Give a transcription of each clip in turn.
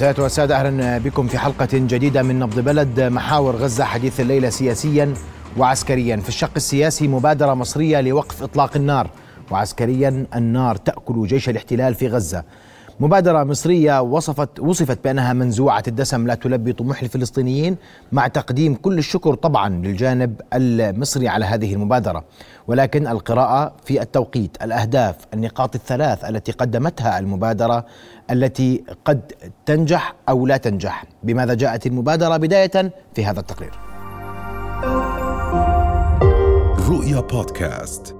سيادة والسادة أهلا بكم في حلقة جديدة من نبض بلد. محاور غزة حديث الليلة سياسيا وعسكريا. في الشق السياسي مبادرة مصرية لوقف إطلاق النار. وعسكريا النار تأكل جيش الاحتلال في غزة. مبادرة مصرية وصفت وصفت بأنها منزوعة الدسم لا تلبي طموح الفلسطينيين مع تقديم كل الشكر طبعا للجانب المصري على هذه المبادرة. ولكن القراءة في التوقيت الأهداف النقاط الثلاث التي قدمتها المبادرة التي قد تنجح أو لا تنجح. بماذا جاءت المبادرة؟ بداية في هذا التقرير. رؤيا بودكاست.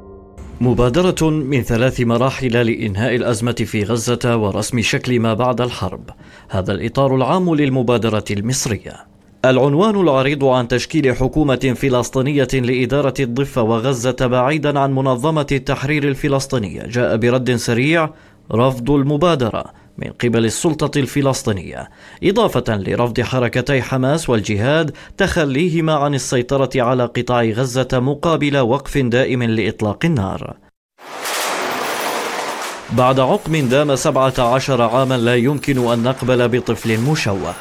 مبادرة من ثلاث مراحل لإنهاء الأزمة في غزة ورسم شكل ما بعد الحرب. هذا الإطار العام للمبادرة المصرية. العنوان العريض عن تشكيل حكومة فلسطينية لإدارة الضفة وغزة بعيدا عن منظمة التحرير الفلسطينية. جاء برد سريع رفض المبادرة. من قبل السلطة الفلسطينية إضافة لرفض حركتي حماس والجهاد تخليهما عن السيطرة على قطاع غزة مقابل وقف دائم لإطلاق النار. بعد عقم دام سبعة عشر عاما لا يمكن أن نقبل بطفل مشوه.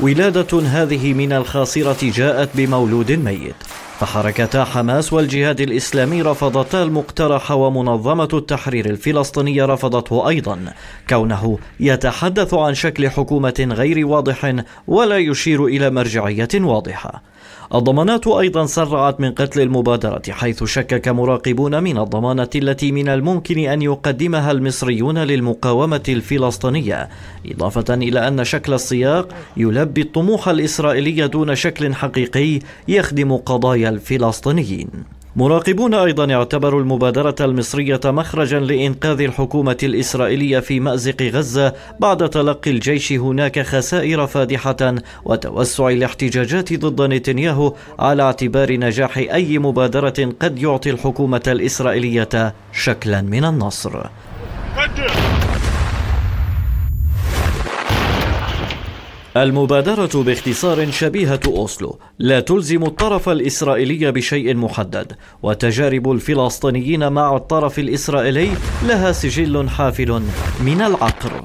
ولادة هذه من الخاصرة جاءت بمولود ميت. فحركتا حماس والجهاد الإسلامي رفضتا المقترح ومنظمة التحرير الفلسطينية رفضته أيضا. كونه يتحدث عن شكل حكومة غير واضح ولا يشير إلى مرجعية واضحة. الضمانات أيضا سرعت من قتل المبادرة حيث شكك مراقبون من الضمانة التي من الممكن أن يقدمها المصريون للمقاومة الفلسطينية. إضافة إلى أن شكل السياق يلبي الطموح الإسرائيلي دون شكل حقيقي يخدم قضايا الفلسطينيين مراقبون أيضا اعتبروا المبادرة المصرية مخرجا لإنقاذ الحكومة الإسرائيلية في مأزق غزة بعد تلقي الجيش هناك خسائر فادحة وتوسع الاحتجاجات ضد نتنياهو على اعتبار نجاح أي مبادرة قد يعطي الحكومة الإسرائيلية شكلا من النصر. المبادرة باختصار شبيهة أوسلو. لا تلزم الطرف الإسرائيلي بشيء محدد وتجارب الفلسطينيين مع الطرف الإسرائيلي لها سجل حافل من العقر.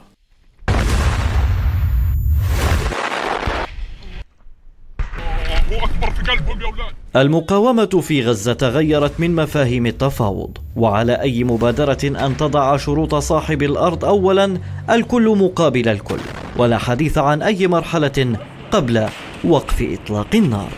أكبر في قلبهم يا أولاد. المقاومة في غزة تغيرت من مفاهيم التفاوض وعلى أي مبادرة أن تضع شروط صاحب الأرض أولا الكل مقابل الكل ولا حديث عن أي مرحلة قبل وقف إطلاق النار.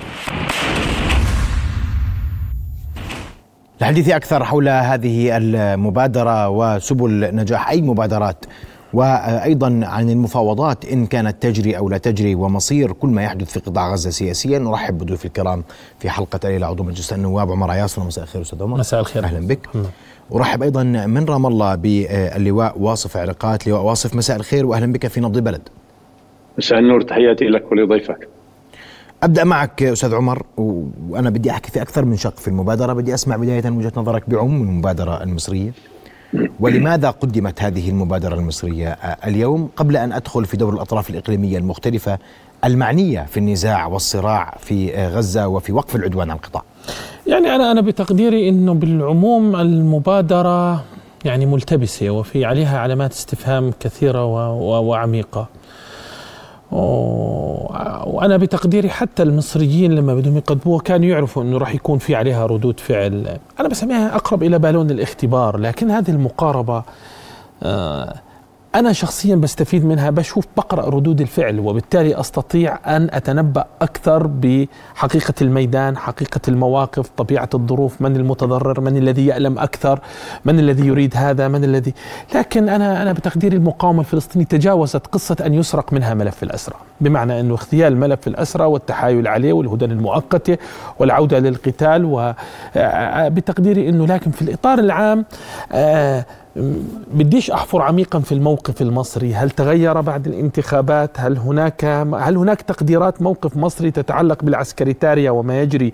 الحديث أكثر حول هذه المبادرة وسبل نجاح أي مبادرات. وأيضا عن المفاوضات إن كانت تجري أو لا تجري ومصير كل ما يحدث في قطاع غزة سياسيا. نرحب بضيوف الكرام في حلقة الليلة عضو مجلس النواب عمر عياصر مساء الخير أستاذ عمر. مساء الخير. أهلا بك. أرحب أيضا من رام الله باللواء واصف علاقات لواء واصف مساء الخير واهلا بك في نبض بلد. مساء النور. تحياتي لك ولضيفك. أبدأ معك أستاذ عمر وأنا بدي أحكي في أكثر من شق في المبادرة. بدي أسمع بداية وجهة نظرك بعموم المبادرة المصرية. ولماذا قدمت هذه المبادرة المصرية اليوم قبل أن أدخل في دور الأطراف الإقليمية المختلفة المعنية في النزاع والصراع في غزة وفي وقف العدوان على القطاع؟ يعني أنا أنا بتقديري أنه بالعموم المبادرة يعني ملتبسة وفي عليها علامات استفهام كثيرة وعميقة. وأنا بتقديري حتى المصريين لما بدهم يقدموها كانوا يعرفوا إنه راح يكون في عليها ردود فعل. أنا بسميها أقرب إلى بالون الاختبار لكن هذه المقاربة آه أنا شخصيا بستفيد منها بشوف بقرأ ردود الفعل وبالتالي أستطيع أن أتنبأ أكثر بحقيقة الميدان حقيقة المواقف طبيعة الظروف من المتضرر من الذي يألم أكثر من الذي يريد هذا من الذي. لكن أنا أنا بتقديري المقاومة الفلسطينية تجاوزت قصة أن يسرق منها ملف الأسرى. بمعنى أنه اغتيال ملف الأسرى والتحايل عليه والهدن المؤقتة والعودة للقتال وبتقديري أنه لكن في الإطار العام آه بديش أحفر عميقا في الموقف المصري. هل تغير بعد الانتخابات؟ هل هناك هل هناك تقديرات موقف مصري تتعلق بالعسكريتاريا وما يجري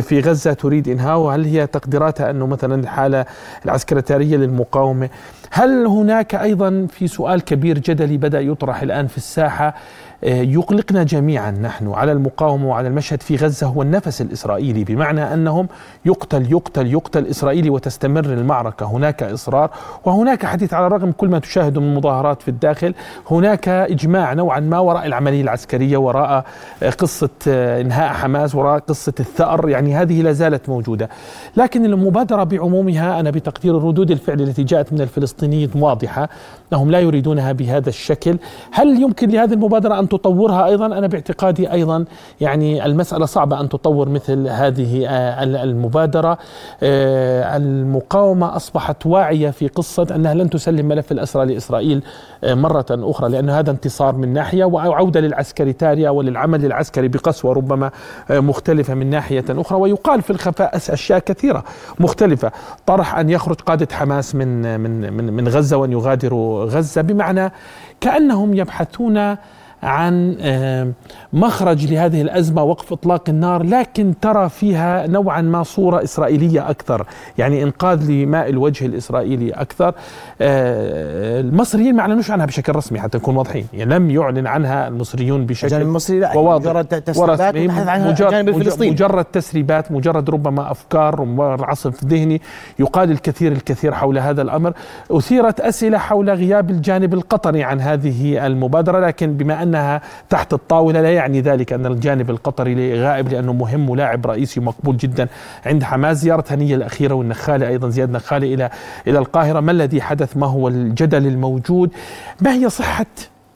في غزة تريد إنهاؤه؟ هل هي تقديراتها أنه مثلا الحالة العسكريتارية للمقاومة؟ هل هناك أيضا في سؤال كبير جدلي بدأ يطرح الآن في الساحة؟ يقلقنا جميعا نحن على المقاومة وعلى المشهد في غزة هو النفس الإسرائيلي بمعنى أنهم يقتل يقتل يقتل إسرائيلي وتستمر المعركة. هناك إصرار وهناك حديث على الرغم كل ما تشاهد من مظاهرات في الداخل. هناك إجماع نوعا ما وراء العملية العسكرية وراء آه، قصة آه، إنهاء حماس وراء قصة الثأر. يعني هذه لا زالت موجودة. لكن المبادرة بعمومها أنا بتقدير ردود الفعل التي جاءت من الفلسطينيين واضحة. انهم لا يريدونها بهذا الشكل. هل يمكن لهذه المبادرة أن تطورها أيضا؟ أنا باعتقادي أيضا يعني المسألة صعبة أن تطور مثل هذه آه، المبادرة. آه، المقاومة أصبحت واعية في قصة أنها لن تسلم ملف الأسرى لإسرائيل آه، مرة أخرى لأن هذا انتصار من ناحية وعوده للعسكري تاريه وللعمل العسكري بقسوة ربما مختلفة من ناحية أخرى. ويقال في الخفاء أشياء كثيرة مختلفة. طرح أن يخرج قادة حماس من من من, غزة وأن يغادروا غزة بمعنى كأنهم يبحثون عن مخرج لهذه الأزمة وقف إطلاق النار لكن ترى فيها نوعا ما صورة إسرائيلية أكثر يعني إنقاذ لماء الوجه الإسرائيلي أكثر. آه، المصريين ما أعلنوش عنها بشكل رسمي حتى نكون واضحين يعني لم يعلن عنها المصريون بشكل المصري لا مجرد تسريبات مجرد, الفلسطيني. مجرد تسريبات مجرد ربما أفكار عصف ذهني يقال الكثير الكثير حول هذا الأمر. أثيرت أسئلة حول غياب الجانب القطري عن هذه المبادرة لكن بما انها تحت الطاولة. لا يعني ذلك أن الجانب القطري غائب لأنه مهم ولاعب رئيسي مقبول جدا عند حماس. زياره هنيه الأخيرة والنخالة أيضا زياد نخالة إلى إلى القاهرة. ما الذي حدث؟ ما هو الجدل الموجود؟ ما هي صحة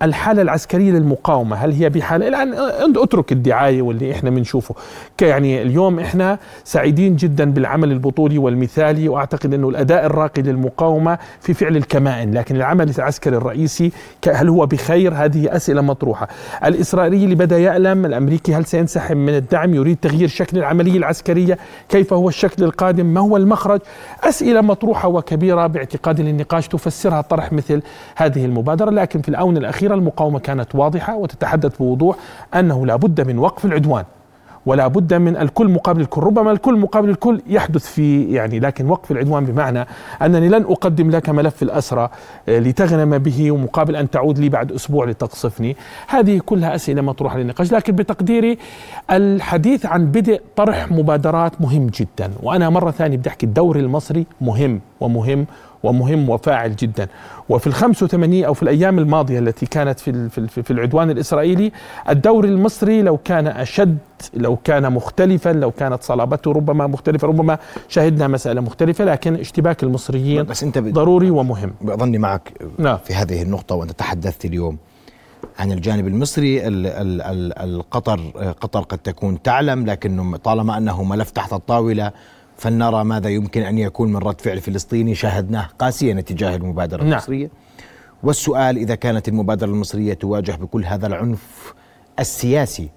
الحالة العسكرية للمقاومة هل هي بحالة؟ الان اترك الدعاية واللي إحنا بنشوفه. يعني اليوم إحنا سعيدين جدا بالعمل البطولي والمثالي وأعتقد إنه الأداء الراقي للمقاومة في فعل الكمائن لكن العمل العسكري الرئيسي هل هو بخير؟ هذه أسئلة مطروحة. الإسرائيلي اللي بدأ يألم الأمريكي هل سينسحب من الدعم؟ يريد تغيير شكل العملية العسكرية؟ كيف هو الشكل القادم؟ ما هو المخرج؟ أسئلة مطروحة وكبيرة باعتقادي للنقاش تفسرها طرح مثل هذه المبادرة لكن في الاونه الاخيره الأخيرة المقاومة كانت واضحة وتتحدث بوضوح أنه لا بد من وقف العدوان ولا بد من الكل مقابل الكل ربما الكل مقابل الكل يحدث في يعني لكن وقف العدوان بمعنى أنني لن أقدم لك ملف الأسرى آه، لتغنم به ومقابل أن تعود لي بعد أسبوع لتقصفني. هذه كلها أسئلة مطروحة للنقاش لكن بتقديري الحديث عن بدء طرح مبادرات مهم جدا. وأنا مرة ثانية بدي أحكي الدوري المصري مهم ومهم ومهم وفاعل جدا. وفي ال 85 أو في الأيام الماضية التي كانت في في العدوان الإسرائيلي الدوري المصري لو كان أشد لو كان مختلفا لو كانت صلابته ربما مختلفة ربما شهدنا مسألة مختلفة لكن اشتباك المصريين بس أنت ضروري ومهم. بظني معك نعم. في هذه النقطة وأنت تحدثت اليوم عن الجانب المصري. القطر قطر قد تكون تعلم لكنه طالما أنه ملف تحت الطاولة فلنرى ماذا يمكن أن يكون من رد فعل فلسطيني شاهدناه قاسيا اتجاه المبادرة نعم. المصرية والسؤال إذا كانت المبادرة المصرية تواجه بكل هذا العنف السياسي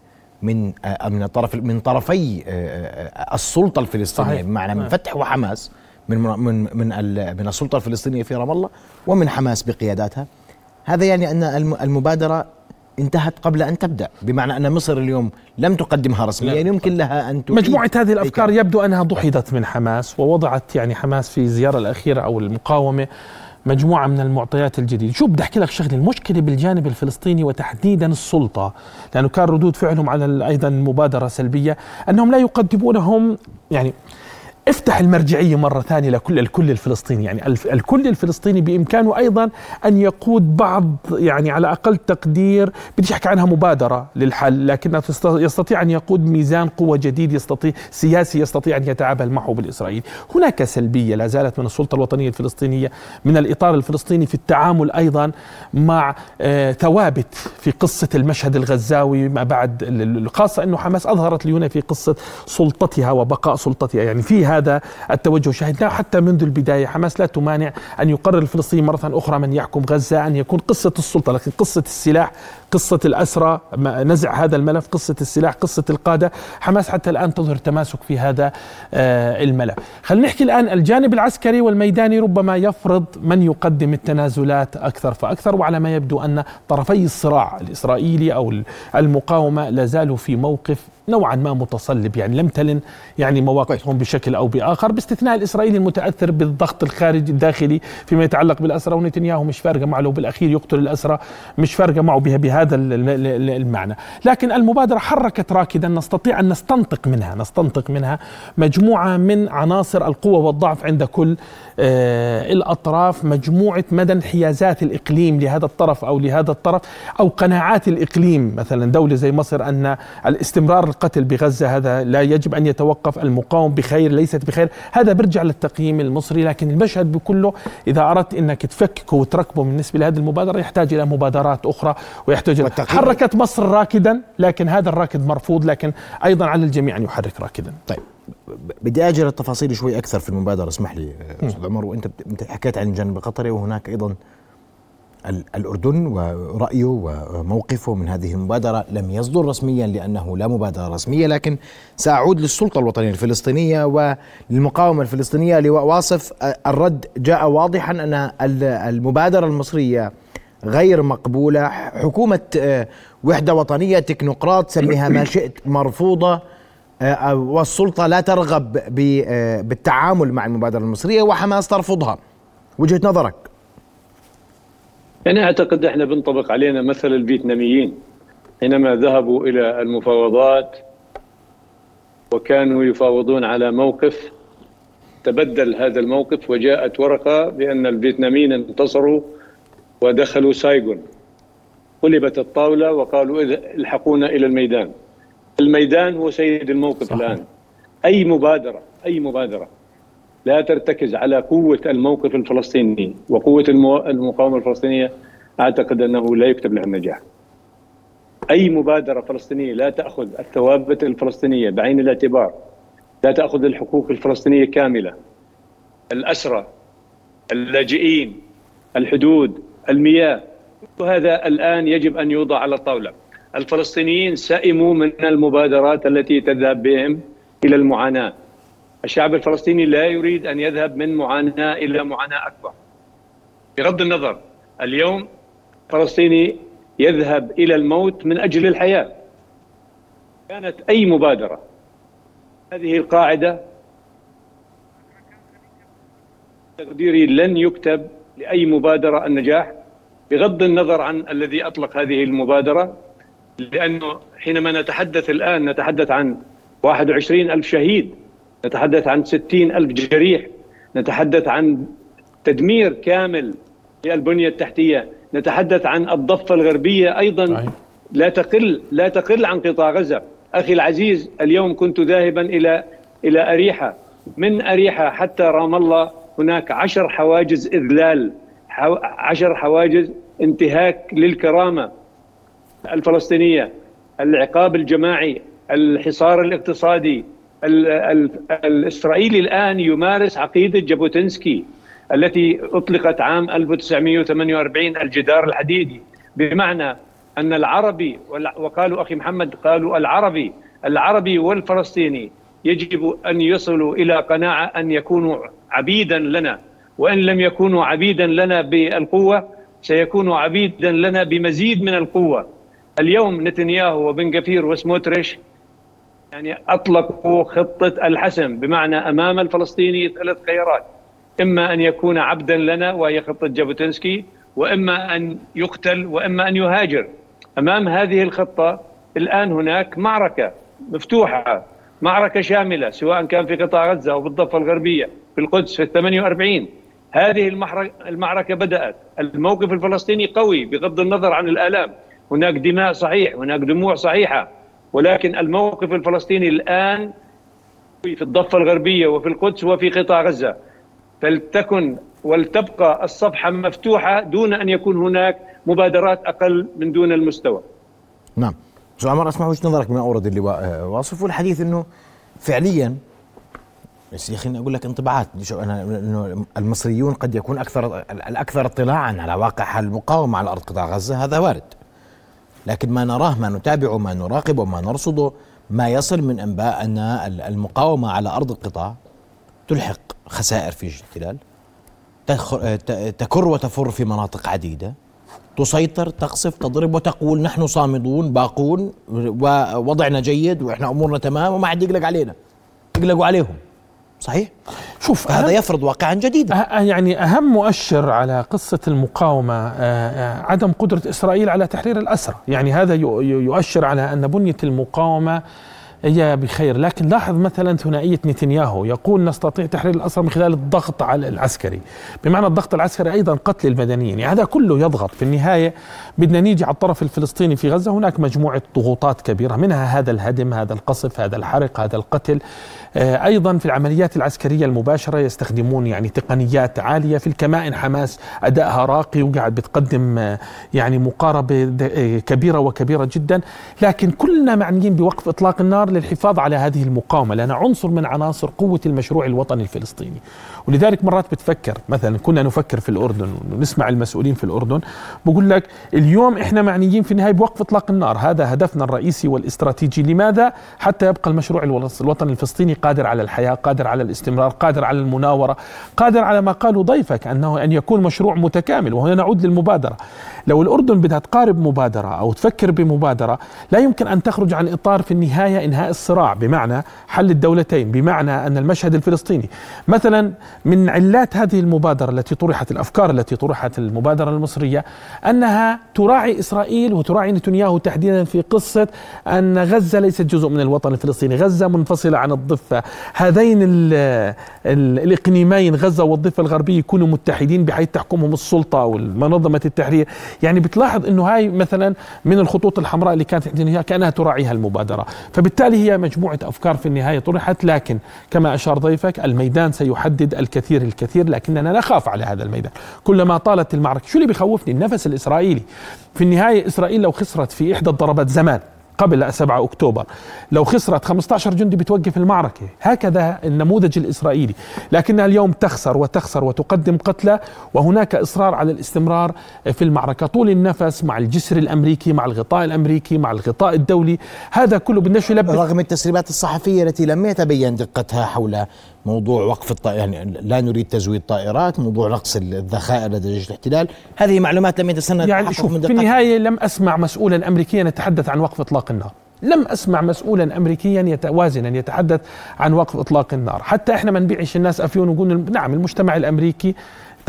من آه، من الطرف من طرفي آه، آه، السلطة الفلسطينية صحيح. بمعنى من نعم. فتح وحماس من من من من السلطة الفلسطينية في رام الله ومن حماس بقياداتها هذا يعني أن المبادرة انتهت قبل أن تبدأ بمعنى أن مصر اليوم لم تقدمها رسميا يعني يمكن لها أن مجموعة هذه الأفكار يبدو أنها دحضت من حماس ووضعت يعني حماس في الزياره الأخيرة أو المقاومة مجموعة من المعطيات الجديدة. شو بدي أحكي لك شغلة المشكلة بالجانب الفلسطيني وتحديدا السلطة لأنه كان ردود فعلهم على أيضا مبادرة سلبية أنهم لا يقدمونهم يعني افتح المرجعية مرة ثانية لكل الكل الفلسطيني. يعني الكل الفلسطيني بإمكانه أيضا أن يقود بعض يعني على أقل تقدير بديش أحكي عنها مبادرة للحل لكنه يستطيع أن يقود ميزان قوة جديد يستطيع سياسي يستطيع أن يتعامل معه بالإسرائيلي. هناك سلبية لا زالت من السلطة الوطنية الفلسطينية من الإطار الفلسطيني في التعامل أيضا مع آه ثوابت في قصة المشهد الغزاوي ما بعد خاصة أنه حماس أظهرت لي هنا في قصة سلطتها وبقاء سلطتها. يعني في هذا التوجه شاهدناه حتى منذ البداية حماس لا تمانع أن يقرر الفلسطيني مرة أخرى من يحكم غزة أن يكون قصة السلطة لكن قصة السلاح قصة الأسرى نزع هذا الملف قصة السلاح قصة القادة. حماس حتى الآن تظهر تماسك في هذا آه، الملف. خلينا نحكي الآن الجانب العسكري والميداني. ربما يفرض من يقدم التنازلات أكثر فأكثر وعلى ما يبدو أن طرفي الصراع الإسرائيلي أو المقاومة لا زالوا في موقف نوعا ما متصلب يعني لم تلن يعني مواقفهم بشكل أو بآخر باستثناء الإسرائيلي المتأثر بالضغط الخارجي الداخلي فيما يتعلق بالأسرى ونتنياهو. مش فارقة معه لو بالأخير يقتل الأسرى مش فارقة معه بها بهذا المعنى. لكن المبادرة حركت راكدا نستطيع أن نستنطق منها نستنطق منها مجموعة من عناصر القوة والضعف عند كل آه، الأطراف مجموعة مدى انحيازات الإقليم لهذا الطرف أو لهذا الطرف أو قناعات الإقليم. مثلا دولة زي مصر أن الاستمرار القتل بغزة هذا لا يجب أن يتوقف المقاوم بخير ليست بخير. هذا بيرجع للتقييم المصري لكن المشهد بكله إذا أردت إنك تفككه وتركبه بالنسبة لهذه المبادرة يحتاج إلى مبادرات أخرى ويحتاج إلى حركت مصر راكدا لكن هذا الراكد مرفوض لكن أيضا على الجميع أن يحرك راكدا. طيب. بدي أجل التفاصيل شوي أكثر في المبادرة اسمح لي أستاذ عمر. وأنت أنت حكيت عن الجانب القطري وهناك أيضا الأردن ورأيه وموقفه من هذه المبادرة لم يصدر رسميا لأنه لا مبادرة رسمية لكن سأعود للسلطة الوطنية الفلسطينية وللمقاومة الفلسطينية لواء واصف. الرد جاء واضحا أن المبادرة المصرية غير مقبولة. حكومة آه، وحدة وطنية تكنوقراط سميها ما شئت مرفوضة. آه، والسلطة لا ترغب آه، بالتعامل مع المبادرة المصرية وحماس ترفضها وجهة نظرك؟ يعني أعتقد إحنا بنطبق علينا مثل الفيتناميين. حينما ذهبوا إلى المفاوضات وكانوا يفاوضون على موقف تبدل هذا الموقف وجاءت ورقة بأن الفيتناميين انتصروا ودخلوا سايغون. قلبت الطاولة وقالوا إلحقونا إلى الميدان. الميدان هو سيد الموقف صحيح. الآن. أي مبادرة أي مبادرة لا ترتكز على قوة الموقف الفلسطيني وقوة المقاومة الفلسطينية أعتقد أنه لا يكتب لها النجاح. أي مبادرة فلسطينية لا تأخذ الثوابت الفلسطينية بعين الاعتبار لا تأخذ الحقوق الفلسطينية كاملة. الأسرى اللاجئين الحدود المياه وهذا الآن يجب أن يوضع على الطاولة. الفلسطينيين سئموا من المبادرات التي تذهب بهم إلى المعاناة الشعب الفلسطيني لا يريد أن يذهب من معاناة إلى معاناة أكبر. بغض النظر اليوم فلسطيني يذهب إلى الموت من أجل الحياة. كانت أي مبادرة هذه القاعدة تقديري لن يكتب لأي مبادرة النجاح بغض النظر عن الذي أطلق هذه المبادرة لأنه حينما نتحدث الآن نتحدث عن 21 ألف شهيد نتحدث عن ستين ألف جريح نتحدث عن تدمير كامل للبنية التحتية نتحدث عن الضفة الغربية أيضا لا تقل لا تقل عن قطاع غزة. أخي العزيز اليوم كنت ذاهبا إلى إلى أريحة. من أريحة حتى رام الله هناك عشر حواجز إذلال عشر حواجز انتهاك للكرامة. الفلسطينية العقاب الجماعي الحصار الاقتصادي الإسرائيلي الآن يمارس عقيدة جابوتنسكي التي أطلقت عام 1948 الجدار الحديدي. بمعنى أن العربي وقالوا أخي محمد قالوا العربي العربي والفلسطيني يجب أن يصلوا إلى قناعة أن يكونوا عبيدا لنا وإن لم يكونوا عبيدا لنا بالقوة سيكونوا عبيدا لنا بمزيد من القوة. اليوم نتنياهو وبن غفير وسموتريش يعني أطلقوا خطة الحسم بمعنى أمام الفلسطيني ثلاث خيارات إما أن يكون عبدا لنا وهي خطة جابوتنسكي وإما أن يقتل وإما أن يهاجر. أمام هذه الخطة الآن هناك معركة مفتوحة معركة شاملة سواء كان في قطاع غزة أو بالضفه الغربية في القدس في ال 48 هذه المعركة بدأت. الموقف الفلسطيني قوي بغض النظر عن الآلام. هناك دماء صحيح هناك دموع صحيحة ولكن الموقف الفلسطيني الآن في الضفة الغربية وفي القدس وفي قطاع غزة. فلتكن ولتبقى الصفحة مفتوحة دون أن يكون هناك مبادرات أقل من دون المستوى. نعم. أستاذ عمر أسمع وجهة نظرك ما أورد اللواء. آه، واصف والحديث إنه فعليا بس يا أخي أقول لك انطباعات. أنا إنه المصريون قد يكون أكثر الأكثر اطلاعا على واقع المقاومة على أرض قطاع غزة. هذا وارد. لكن ما نراه ما نتابعه ما نراقبه ما نرصده ما يصل من أنباء أن المقاومة على أرض القطاع تلحق خسائر في الاحتلال تكر وتفر في مناطق عديدة تسيطر تقصف تضرب وتقول نحن صامدون باقون ووضعنا جيد وإحنا أمورنا تمام وما حد يقلق علينا يقلقوا عليهم. صحيح؟ شوف هذا يفرض واقعا جديدا. أه يعني أهم مؤشر على قصة المقاومة أه أه عدم قدرة إسرائيل على تحرير الأسرى. يعني هذا يؤشر على أن بنية المقاومة هي بخير. لكن لاحظ مثلا ثنائية نتنياهو يقول نستطيع تحرير الأسرى من خلال الضغط على العسكري. بمعنى الضغط العسكري أيضا قتل المدنيين. يعني هذا كله يضغط. في النهاية بدنا نيجي على الطرف الفلسطيني في غزة. هناك مجموعة ضغوطات كبيرة منها هذا الهدم هذا القصف هذا الحرق هذا القتل. آه، أيضا في العمليات العسكرية المباشرة يستخدمون يعني تقنيات عالية. في الكمائن حماس أدائها راقي وقاعد بتقدم آه، يعني مقاربة آه، كبيرة وكبيرة جدا. لكن كلنا معنيين بوقف إطلاق النار للحفاظ على هذه المقاومة لانها عنصر من عناصر قوة المشروع الوطني الفلسطيني. ولذلك مرات بتفكر مثلا كنا نفكر في الأردن ونسمع المسؤولين في الأردن بقول لك اليوم إحنا معنيين في النهاية بوقف إطلاق النار. هذا هدفنا الرئيسي والاستراتيجي. لماذا؟ حتى يبقى المشروع الوطني الفلسطيني قادر على الحياة قادر على الاستمرار قادر على المناورة قادر على ما قاله ضيفك أنه أن يكون مشروع متكامل وهنا نعود للمبادرة. لو الأردن بدها تقارب مبادرة أو تفكر بمبادرة لا يمكن أن تخرج عن إطار في النهاية إنهاء الصراع بمعنى حل الدولتين بمعنى أن المشهد الفلسطيني. مثلا من علات هذه المبادرة التي طرحت الأفكار التي طرحت المبادرة المصرية أنها تراعي إسرائيل وتراعي نتنياهو تحديدا في قصة أن غزة ليست جزء من الوطن الفلسطيني. غزة منفصلة عن الضفة. هذين ال ال الإقليمين غزة والضفة الغربية يكونوا متحدين بحيث تحكمهم السلطة والمنظمة التحرير. يعني بتلاحظ أنه هاي مثلا من الخطوط الحمراء اللي كانت عندنا كأنها تراعيها المبادرة. فبالتالي هي مجموعة أفكار في النهاية طرحت. لكن كما أشار ضيفك الميدان سيحدد الكثير الكثير لكننا نخاف على هذا الميدان. كلما طالت المعركة شو اللي بيخوفني؟ النفس الإسرائيلي. في النهاية إسرائيل لو خسرت في إحدى الضربات زمان قبل 7 أكتوبر لو خسرت 15 جندي بتوقف المعركة. هكذا النموذج الإسرائيلي. لكنها اليوم تخسر وتخسر وتقدم قتلى وهناك إصرار على الاستمرار في المعركة. طول النفس مع الجسر الأمريكي مع الغطاء الأمريكي مع الغطاء الدولي. هذا كله يلبس رغم التسريبات الصحفية التي لم يتبين دقتها حول موضوع وقف الط... يعني لا نريد تزويد طائرات موضوع نقص الذخائر لدى جيش الاحتلال. هذه معلومات لم يتسنى يعني شوف في النهاية لم أسمع مسؤولا أمريكيا يتحدث عن وقف إطلاق النار. لم أسمع مسؤولا امريكيا يتوازنا يتحدث عن وقف إطلاق النار، حتى إحنا ما نبيعش الناس أفيون ونقول نعم المجتمع الأمريكي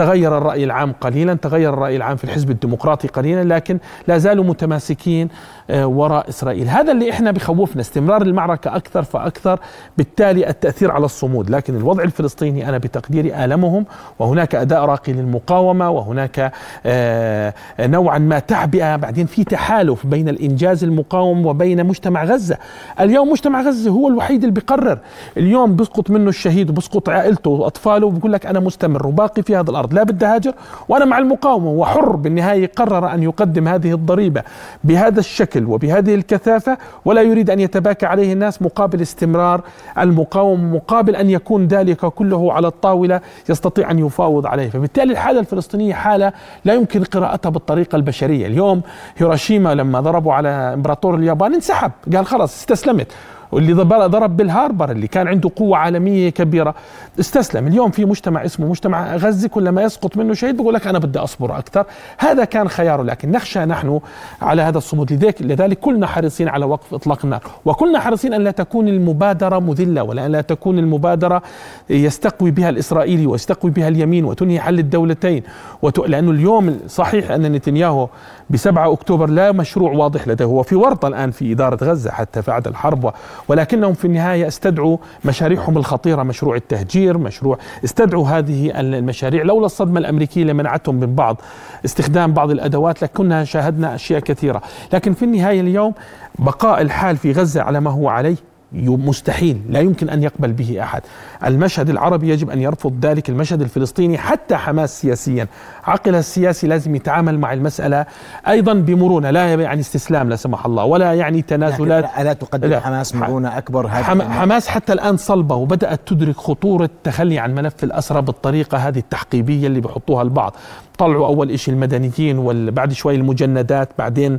تغير الرأي العام قليلا تغير الرأي العام في الحزب الديمقراطي قليلا لكن لا زالوا متماسكين آه، وراء إسرائيل. هذا اللي إحنا بخوفنا استمرار المعركة أكثر فأكثر بالتالي التأثير على الصمود. لكن الوضع الفلسطيني أنا بتقديري آلمهم وهناك أداء راقي للمقاومة وهناك آه، نوعا ما تعبئة بعدين في تحالف بين الإنجاز المقاوم وبين مجتمع غزة. اليوم مجتمع غزة هو الوحيد اللي بيقرر. اليوم بيسقط منه الشهيد وبيسقط عائلته وأطفاله وبيقول لك أنا مستمر وباقي في هذا الأرض. لا بدي هاجر وأنا مع المقاومة وحر بالنهاية قرر أن يقدم هذه الضريبة بهذا الشكل وبهذه الكثافة ولا يريد أن يتباكى عليه الناس مقابل استمرار المقاومة مقابل أن يكون ذلك كله على الطاولة يستطيع أن يفاوض عليه. فبالتالي الحالة الفلسطينية حالة لا يمكن قراءتها بالطريقة البشرية. اليوم هيروشيما لما ضربوا على إمبراطور اليابان انسحب. قال خلاص استسلمت. واللي ضرب بالهاربر اللي كان عنده قوة عالمية كبيرة. استسلم. اليوم في مجتمع اسمه مجتمع غزة كلما يسقط منه شيء بيقول لك أنا بدي أصبر أكثر. هذا كان خياره. لكن نخشى نحن على هذا الصمود. لذلك, لذلك كلنا حريصين على وقف إطلاق النار وكلنا حريصين أن لا تكون المبادرة مذلة ولا أن لا تكون المبادرة يستقوي بها الإسرائيلي ويستقوي بها اليمين وتنهي حل الدولتين. وت... لأنه اليوم صحيح أن نتنياهو بسبعة أكتوبر لا مشروع واضح لديه. هو في ورطة الآن في إدارة غزة حتى بعد الحرب ولكنهم في النهاية استدعوا مشاريعهم الخطيرة مشروع التهجير مشروع استدعوا هذه المشاريع. لولا الصدمة الأمريكية لمنعتهم من بعض استخدام بعض الأدوات لكنا شاهدنا أشياء كثيرة. لكن في النهاية اليوم بقاء الحال في غزة على ما هو عليه مستحيل لا يمكن أن يقبل به أحد. المشهد العربي يجب أن يرفض ذلك المشهد الفلسطيني حتى حماس سياسيا. عقلها السياسي لازم يتعامل مع المسألة أيضا بمرونة لا يعني استسلام لا سمح الله ولا يعني تنازلات. ألا تقدم لا. حماس مرونة أكبر؟ حم حماس حتى الآن صلبه وبدأت تدرك خطورة التخلي عن ملف الأسرى بالطريقة هذه التحقيبية اللي بيحطوها البعض. طلعوا أول شيء المدنيين وبعد شوي المجندات بعدين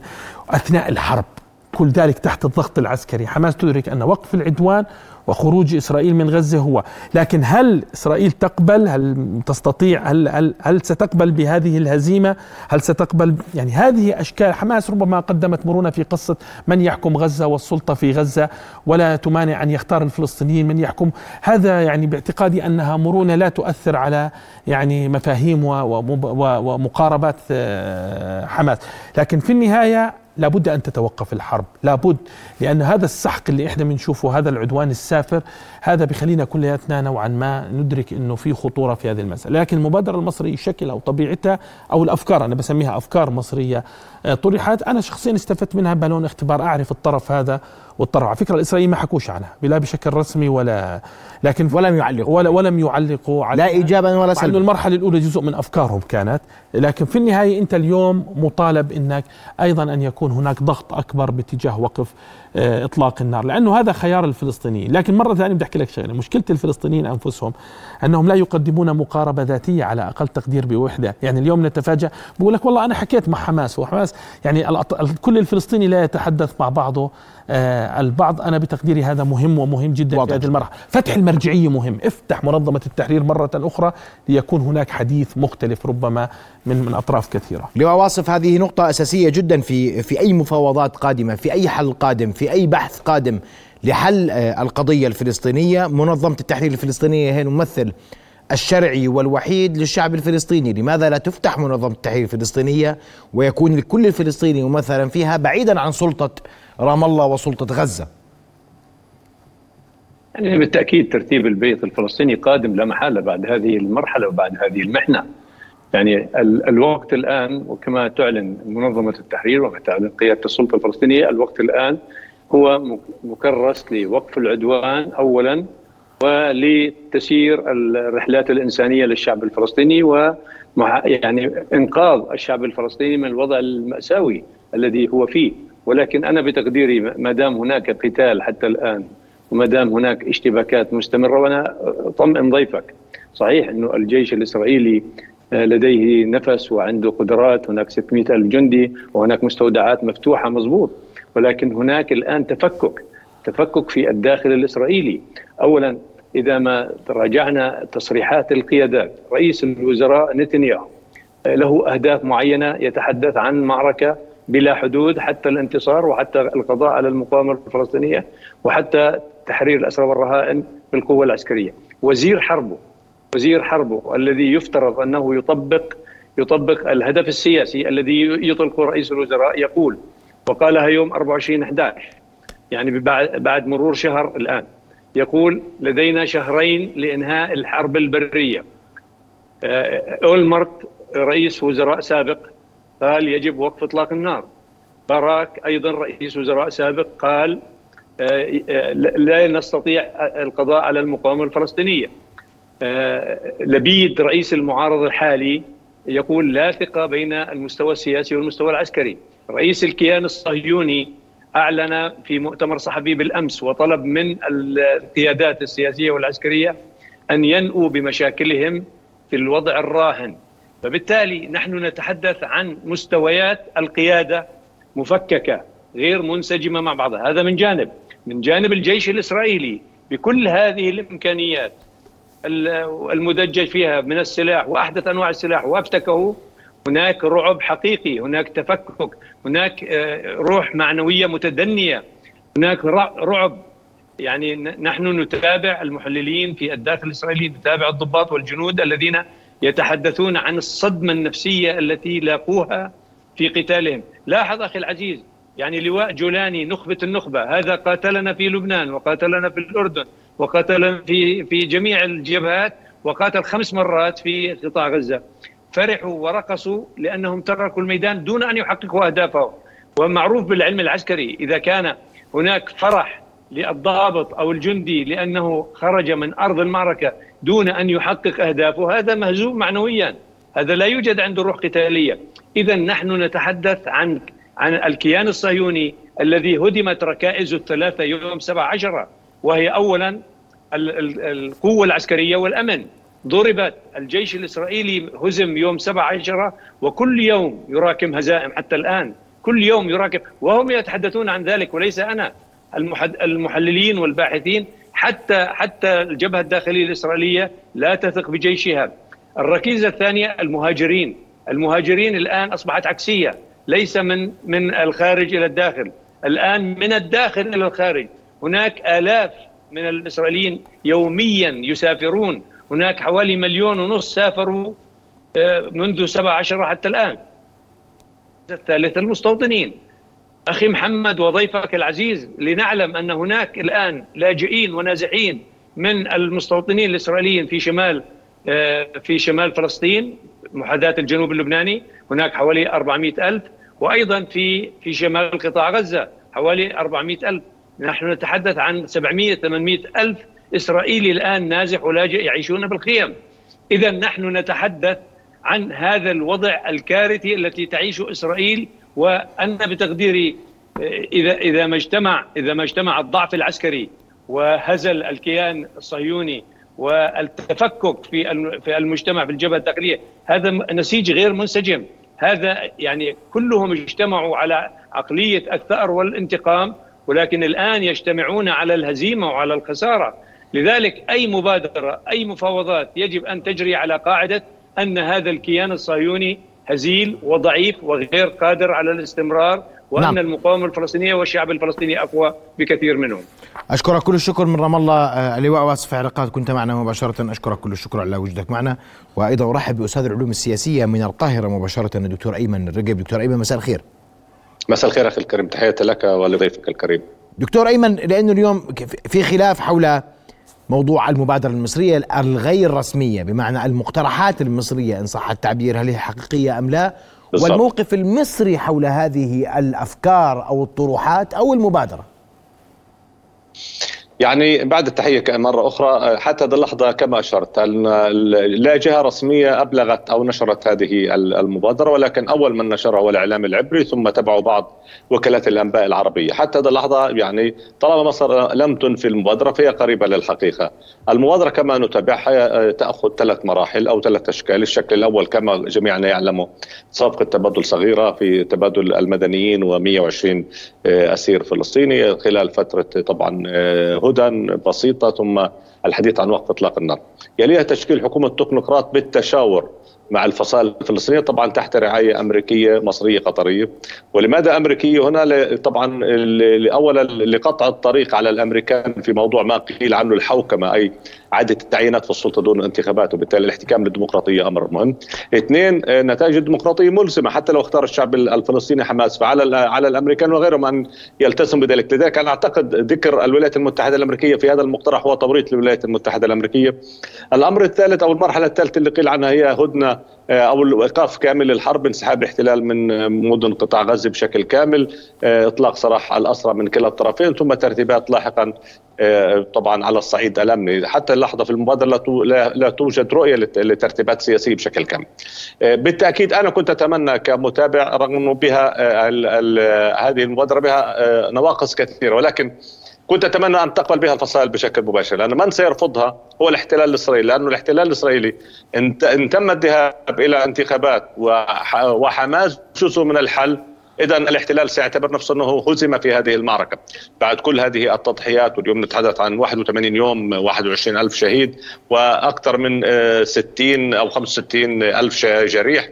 أثناء الحرب. كل ذلك تحت الضغط العسكري حماس تدرك أن وقف العدوان وخروج إسرائيل من غزة هو، لكن هل إسرائيل تقبل؟ هل تستطيع؟ هل هل هل ستقبل بهذه الهزيمة؟ هل ستقبل يعني هذه أشكال حماس ربما قدمت مرونة في قصة من يحكم غزة والسلطة في غزة ولا تمانع أن يختار الفلسطينيين من يحكم، هذا يعني باعتقادي أنها مرونة لا تؤثر على يعني مفاهيم ومقاربات آه، حماس، لكن في النهاية لابد أن تتوقف الحرب. لابد لأن هذا السحق اللي إحنا بنشوفه هذا العدوان السافر هذا بخلينا كلياتنا نوعا ما ندرك إنه في خطورة في هذه المسألة. لكن المبادرة المصرية شكلها وطبيعتها أو الأفكار أنا بسميها أفكار مصرية آه، طرحت. أنا شخصيا استفدت منها بالون اختبار. أعرف الطرف هذا والطرف. على فكرة الإسرائيليين ما حكوش عنها لا بشكل رسمي ولا لكن ولم يعلقوا. ولا ولم يعلقوا عليها لا ايجابا ولا سلبا. المرحلة الأولى جزء من أفكارهم كانت. لكن في النهاية أنت اليوم مطالب إنك أيضا أن يكون هناك ضغط أكبر باتجاه وقف آه، إطلاق النار لأنه هذا خيار الفلسطينيين. لكن مرة ثانية بدي أحكي لك شغلة. مشكلة الفلسطينيين أنفسهم أنهم لا يقدمون مقاربة ذاتية على أقل تقدير بوحدة. يعني اليوم نتفاجأ بقول لك والله أنا حكيت مع حماس وحماس يعني كل الفلسطيني لا يتحدث مع بعضه. آه البعض أنا بتقديري هذا مهم ومهم جدا واضح. في هذه المرحلة. فتح المرجعية مهم. افتح منظمة التحرير مرة أخرى ليكون هناك حديث مختلف ربما من من أطراف كثيرة. لواء واصف هذه نقطة أساسية جدا في في أي مفاوضات قادمة في أي حل قادم في أي بحث قادم لحل آه، القضية الفلسطينية. منظمة التحرير الفلسطينية هي الممثل الشرعي والوحيد للشعب الفلسطيني. لماذا لا تفتح منظمة التحرير الفلسطينية ويكون لكل الفلسطيني ممثلا فيها بعيدا عن سلطة رام الله وسلطة غزة؟ يعني بالتأكيد ترتيب البيت الفلسطيني قادم لا محالة بعد هذه المرحلة وبعد هذه المحنة. يعني الوقت الآن وكما تعلن منظمة التحرير وما تعلن قيادة السلطة الفلسطينية الوقت الآن هو مكرس لوقف العدوان أولا ولتسيير الرحلات الإنسانية للشعب الفلسطيني و يعني إنقاذ الشعب الفلسطيني من الوضع المأساوي الذي هو فيه. ولكن أنا بتقديري ما دام هناك قتال حتى الآن وما دام هناك اشتباكات مستمرة وأنا طمئن ضيفك. صحيح أنه الجيش الإسرائيلي آه، لديه نفس وعنده قدرات هناك 600 ألف جندي وهناك مستودعات مفتوحة مضبوط. ولكن هناك الآن تفكك تفكك في الداخل الإسرائيلي. أولا إذا ما راجعنا تصريحات القيادات رئيس الوزراء نتنياهو له أهداف معينة يتحدث عن معركة بلا حدود حتى الانتصار وحتى القضاء على المقاومة الفلسطينية وحتى تحرير الأسرى والرهائن بالقوة العسكرية. وزير حربه وزير حربه الذي يفترض أنه يطبق يطبق الهدف السياسي الذي يطلقه رئيس الوزراء يقول وقالها يوم 24 11 يعني بعد مرور شهر الآن يقول لدينا شهرين لإنهاء الحرب البرية. آه، أولمرت رئيس وزراء سابق قال يجب وقف إطلاق النار. باراك أيضا رئيس وزراء سابق قال آه، آه، لا نستطيع القضاء على المقاومة الفلسطينية. آه، لبيد رئيس المعارضة الحالي يقول لا ثقة بين المستوى السياسي والمستوى العسكري. رئيس الكيان الصهيوني أعلن في مؤتمر صحفي بالأمس وطلب من القيادات السياسية والعسكرية أن ينؤوا بمشاكلهم في الوضع الراهن. فبالتالي نحن نتحدث عن مستويات القيادة مفككة غير منسجمة مع بعضها. هذا من جانب. من جانب الجيش الإسرائيلي بكل هذه الإمكانيات المدجج فيها من السلاح وأحدث أنواع السلاح وابتكه هناك رعب حقيقي هناك تفكك هناك آه، روح معنوية متدنية هناك رعب. يعني نحن نتابع المحللين في الداخل الاسرائيلي نتابع الضباط والجنود الذين يتحدثون عن الصدمة النفسية التي لاقوها في قتالهم. لاحظ أخي العزيز يعني لواء جولاني نخبة النخبة هذا قاتلنا في لبنان وقاتلنا في الأردن وقاتلنا في في جميع الجبهات وقاتل خمس مرات في قطاع غزة. فرحوا ورقصوا لأنهم تركوا الميدان دون أن يحققوا أهدافهم. ومعروف بالعلم العسكري إذا كان هناك فرح للضابط أو الجندي لأنه خرج من أرض المعركة دون أن يحقق أهدافه هذا مهزوم معنويا. هذا لا يوجد عنده روح قتالية. اذا نحن نتحدث عن عن الكيان الصهيوني الذي هدمت ركائزه الثلاثة يوم 17 وهي اولا القوة العسكرية والأمن. ضربت الجيش الإسرائيلي هزم يوم 17 وكل يوم يراكم هزائم حتى الآن كل يوم يراقب وهم يتحدثون عن ذلك وليس أنا المحللين والباحثين. حتى حتى الجبهة الداخلية الإسرائيلية لا تثق بجيشها. الركيزة الثانية المهاجرين، المهاجرين الآن أصبحت عكسية، ليس من من الخارج إلى الداخل، الآن من الداخل إلى الخارج، هناك آلاف من الإسرائيليين يوميا يسافرون، هناك حوالي مليون ونص سافروا آه، منذ 17 حتى الآن. الثالث المستوطنين. أخي محمد وضيفك العزيز لنعلم أن هناك الآن لاجئين ونازحين من المستوطنين الإسرائيليين في شمال آه، في شمال فلسطين محاذاة الجنوب اللبناني. هناك حوالي 400 ألف وأيضا في في شمال قطاع غزة حوالي 400 ألف. نحن نتحدث عن 700 800 ألف إسرائيلي الآن نازح ولاجئ يعيشون بالخيم. إذا نحن نتحدث عن هذا الوضع الكارثي التي تعيش إسرائيل وأنا بتقديري إذا إذا ما اجتمع إذا ما اجتمع الضعف العسكري وهزل الكيان الصهيوني والتفكك في في المجتمع في الجبهة الداخلية هذا نسيج غير منسجم. هذا يعني كلهم اجتمعوا على عقلية الثأر والانتقام ولكن الآن يجتمعون على الهزيمة وعلى الخسارة. لذلك أي مبادرة أي مفاوضات يجب أن تجري على قاعدة أن هذا الكيان الصهيوني هزيل وضعيف وغير قادر على الاستمرار وأن نعم. المقاومة الفلسطينية والشعب الفلسطيني أقوى بكثير منهم. أشكرك كل الشكر من رام الله آه، اللواء واسف علاقات كنت معنا مباشرة أشكرك كل الشكر على وجودك معنا وأيضا أرحب بأستاذ العلوم السياسية من القاهرة مباشرة الدكتور أيمن الرقب دكتور أيمن مساء الخير. مساء الخير أخي الكريم تحياتي لك ولضيفك الكريم. دكتور أيمن لأنه اليوم في خلاف حول موضوع المبادرة المصرية الغير رسمية بمعنى المقترحات المصرية إن صح التعبير هل هي حقيقية أم لا بالصبت. والموقف المصري حول هذه الأفكار أو الطروحات أو المبادرة يعني بعد التحية مرة أخرى حتى هذه اللحظة كما أشرت لا جهة رسمية أبلغت أو نشرت هذه المبادرة ولكن أول من نشرها هو الإعلام العبري ثم تبعه بعض وكالات الأنباء العربية. حتى هذه اللحظة يعني طالما مصر لم تنفي المبادرة فهي قريبة للحقيقة. المبادرة كما نتابعها تأخذ ثلاث مراحل أو ثلاث أشكال. الشكل الأول كما جميعنا يعلم صفقة تبادل صغيرة في تبادل المدنيين و120 أسير فلسطيني خلال فترة طبعا هدى بسيطة ثم الحديث عن وقف إطلاق النار. يليها تشكيل حكومة تكنوقراط بالتشاور مع الفصائل الفلسطينية طبعا تحت رعاية أمريكية مصرية قطرية ولماذا أمريكية هنا طبعا اولا لقطع الطريق على الأمريكان في موضوع ما قيل عنه الحوكمة أي عاده التعيينات في السلطة دون انتخابات وبالتالي الاحتكام للديمقراطية أمر مهم. اثنين نتائج الديمقراطية ملزمة حتى لو اختار الشعب الفلسطيني حماس فعلى على الأمريكان وغيرهم أن يلتزموا بذلك، لذلك أنا أعتقد ذكر الولايات المتحدة الأمريكية في هذا المقترح هو توريط الولايات المتحدة الأمريكية. الأمر الثالث أو المرحلة الثالثة اللي قيل عنها هي هدنة آه، أو الإيقاف كامل للحرب انسحاب الاحتلال من مدن قطاع غزة بشكل كامل آه، إطلاق سراح الأسرى من كلا الطرفين ثم ترتيبات لاحقا آه، طبعا على الصعيد الامني حتى اللحظة في المبادرة لا توجد رؤية لترتيبات سياسية بشكل كامل. بالتأكيد أنا كنت أتمنى كمتابع رغم أنه بها هذه المبادرة بها نواقص كثيرة ولكن كنت أتمنى أن تقبل بها الفصائل بشكل مباشر لأن من سيرفضها هو الاحتلال الإسرائيلي لأنه الاحتلال الإسرائيلي إن تم الذهاب إلى انتخابات وحماس جزء من الحل اذا الاحتلال سيعتبر نفسه أنه هزم في هذه المعركة. بعد كل هذه التضحيات واليوم نتحدث عن 81 يوم 21 ألف شهيد وأكثر من 60 أو 65 ألف جريح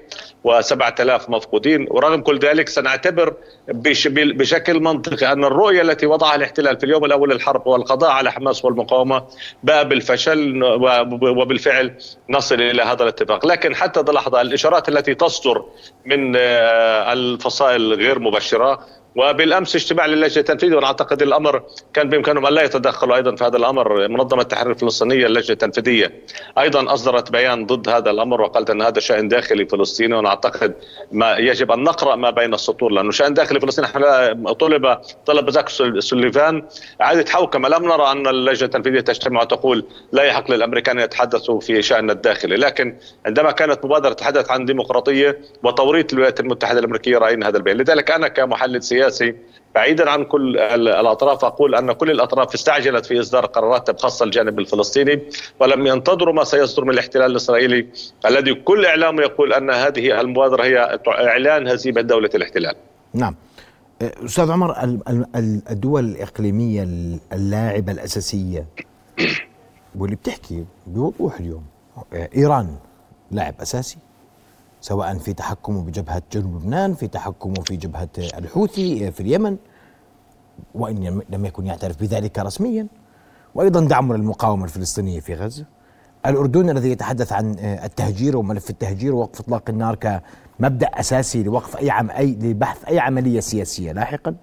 و7000 مفقودين. ورغم كل ذلك سنعتبر بشكل منطقي أن الرؤية التي وضعها الاحتلال في اليوم الأول للحرب والقضاء على حماس والمقاومة باء بالفشل وبالفعل نصل إلى هذا الاتفاق. لكن حتى اللحظة الإشارات التي تصدر من آه، الفصائل غير مبشرة وبالأمس اجتماع للجنة التنفيذية وأنا أعتقد الأمر كان بإمكانهم أن لا يتدخلوا أيضا في هذا الأمر. منظمة التحرير الفلسطينيه اللجنه التنفيذية أيضا أصدرت بيان ضد هذا الأمر وقالت أن هذا شأن داخلي فلسطيني وأنا أعتقد ما يجب أن نقرأ ما بين السطور لأنه شأن داخلي فلسطيني. طلب طلب زاك سوليفان اعاده حوكمه لم نرى أن اللجنة التنفيذية تجتمع وتقول لا يحق للأمريكان ان يتحدثوا في شأن الداخلي. لكن عندما كانت مبادرة تتحدث عن ديمقراطية وتوريط الولايات المتحدة الأمريكية رأينا هذا البيان. لذلك أنا كمحلل سياسي السياسي بعيدا عن كل الأطراف أقول أن كل الأطراف استعجلت في إصدار قرارات بخاصة الجانب الفلسطيني ولم ينتظروا ما سيصدر من الاحتلال الإسرائيلي الذي كل اعلامه يقول أن هذه المبادرة هي إعلان هزيمة دولة الاحتلال. نعم أستاذ عمر الدول الإقليمية اللاعبة الأساسية واللي بتحكي بوضوح اليوم إيران لاعب أساسي سواء في تحكمه بجبهة جنوب لبنان في تحكمه في جبهة الحوثي في اليمن وإن لم يكن يعترف بذلك رسميا. وأيضا دعمه للمقاومة الفلسطينية في غزة. الأردن الذي يتحدث عن التهجير وملف التهجير ووقف إطلاق النار كمبدأ أساسي لوقف أي عم أي لبحث أي عملية سياسية لاحقا.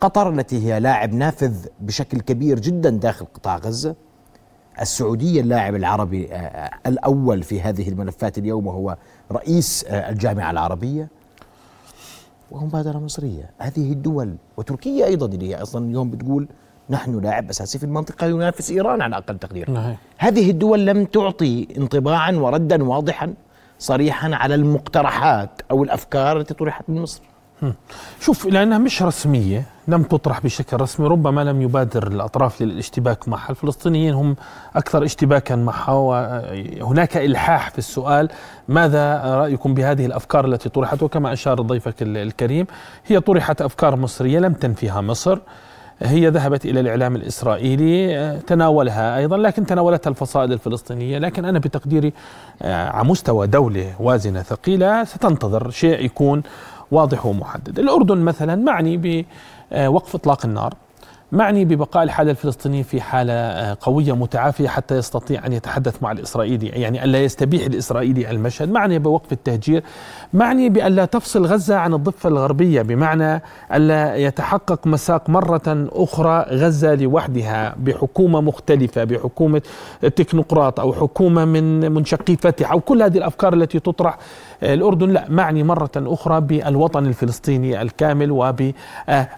قطر التي هي لاعب نافذ بشكل كبير جدا داخل قطاع غزة. السعودية اللاعب العربي الأول في هذه الملفات اليوم وهو رئيس الجامعة العربية ومبادره مصرية. هذه الدول وتركيا أيضا اللي هي أصلا اليوم بتقول نحن لاعب أساسي في المنطقة ينافس إيران على أقل تقدير. نعم. هذه الدول لم تعطي انطباعا وردا واضحا صريحا على المقترحات أو الأفكار التي طرحت من مصر. شوف لأنها مش رسمية. لم تطرح بشكل رسمي ربما لم يبادر الأطراف للاشتباك معها الفلسطينيين هم أكثر اشتباكا معها. وهناك إلحاح في السؤال ماذا رأيكم بهذه الأفكار التي طرحت؟ وكما أشار ضيفك الكريم هي طرحت أفكار مصرية لم تنفيها مصر هي ذهبت إلى الإعلام الإسرائيلي تناولها أيضا لكن تناولتها الفصائل الفلسطينية لكن أنا بتقديري آه، على مستوى دولة وازنة ثقيلة ستنتظر شيء يكون واضح ومحدد. الأردن مثلا معني بوقف إطلاق النار. معني ببقاء الحالة الفلسطينية في حالة آه، قوية متعافية حتى يستطيع أن يتحدث مع الإسرائيلي يعني ألا يستبيح الإسرائيلي المشهد. معني بوقف التهجير. معني بأن لا تفصل غزة عن الضفة الغربية بمعنى ألا يتحقق مساق مرة أخرى غزة لوحدها بحكومة مختلفة بحكومة تكنوقراط أو حكومة من منشقي فتح أو كل هذه الأفكار التي تطرح الأردن لا معني مرة أخرى بالوطن الفلسطيني الكامل وبالأردن. آه،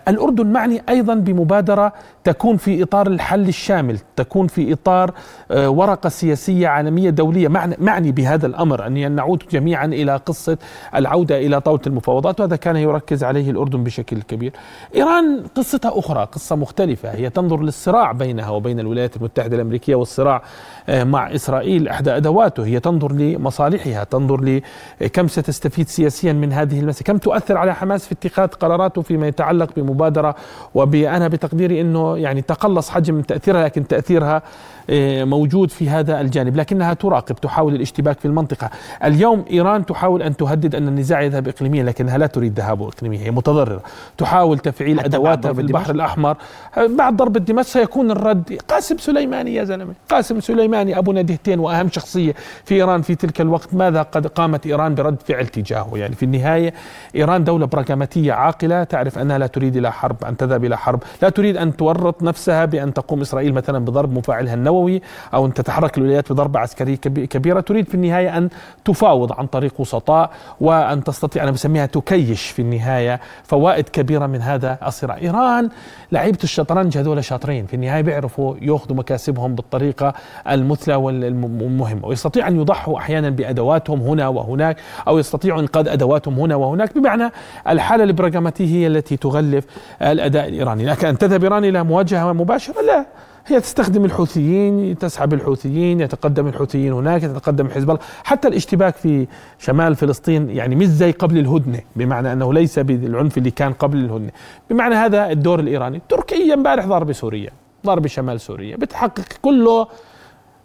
معني أيضا بمبادرة تكون في إطار الحل الشامل تكون في إطار آه، ورقة سياسية عالمية دولية. معني, معني بهذا الأمر أن نعود جميعا إلى قصة العودة إلى طاولة المفاوضات وهذا كان يركز عليه الأردن بشكل كبير. إيران قصتها أخرى قصة مختلفة هي تنظر للصراع بينها وبين الولايات المتحدة الأمريكية والصراع آه، مع إسرائيل إحدى أدواته. هي تنظر لمصالحها تنظر لكم ستستفيد سياسيا من هذه المسألة؟ كم تؤثر على حماس في اتخاذ قراراته فيما يتعلق بمبادرة؟ وبأنا بتقديري أنه يعني تقلص حجم تأثيرها لكن تأثيرها آه، موجود في هذا الجانب لكنها تراقب تحاول الاشتباك في المنطقة. اليوم إيران تحاول أن تهدد أن النزاع يذهب إقليميا لكنها لا تريد ذهابه إقليميا هي متضررة. تحاول تفعيل أدواتها في البحر الأحمر. بعد ضربة دمشق سيكون الرد قاسم سليماني يا زلمة قاسم سليماني أبو ندهتين وأهم شخصية في إيران في تلك الوقت. ماذا قد قامت إيران برد فعل تجاهه. يعني في النهاية إيران دولة براغماتية عاقلة تعرف أنها لا تريد إلى حرب أن تذهب إلى حرب. لا تريد أن تورط نفسها بأن تقوم إسرائيل مثلا بضرب مفاعلها النووي أو أن تتحرك الولايات بضربة عسكرية كبيرة. تريد في النهاية أن تفاوض عن طريق وسطاء وأن تستطيع أنا بسميها تكيش في النهاية فوائد كبيرة من هذا الصراع. إيران لعيبة الشطرنج هذول شاطرين. في النهاية بيعرفوا يأخذوا مكاسبهم بالطريقة المثلى والمهمة ويستطيع أن يضحوا أحيانا بأدواتهم هنا وهناك. أو يستطيعوا إنقاذ أدواتهم هنا وهناك بمعنى الحالة البراغماتية هي التي تغلف الأداء الإيراني. لكن أن تذهب إيران إلى مواجهة مباشرة لا. هي تستخدم الحوثيين تسحب الحوثيين يتقدم الحوثيين هناك يتقدم حزب الله. حتى الاشتباك في شمال فلسطين يعني مش زي قبل الهدنة بمعنى أنه ليس بالعنف اللي كان قبل الهدنة. بمعنى هذا الدور الإيراني تركيا امبارح ضرب سوريا ضرب شمال سوريا بتحقق كله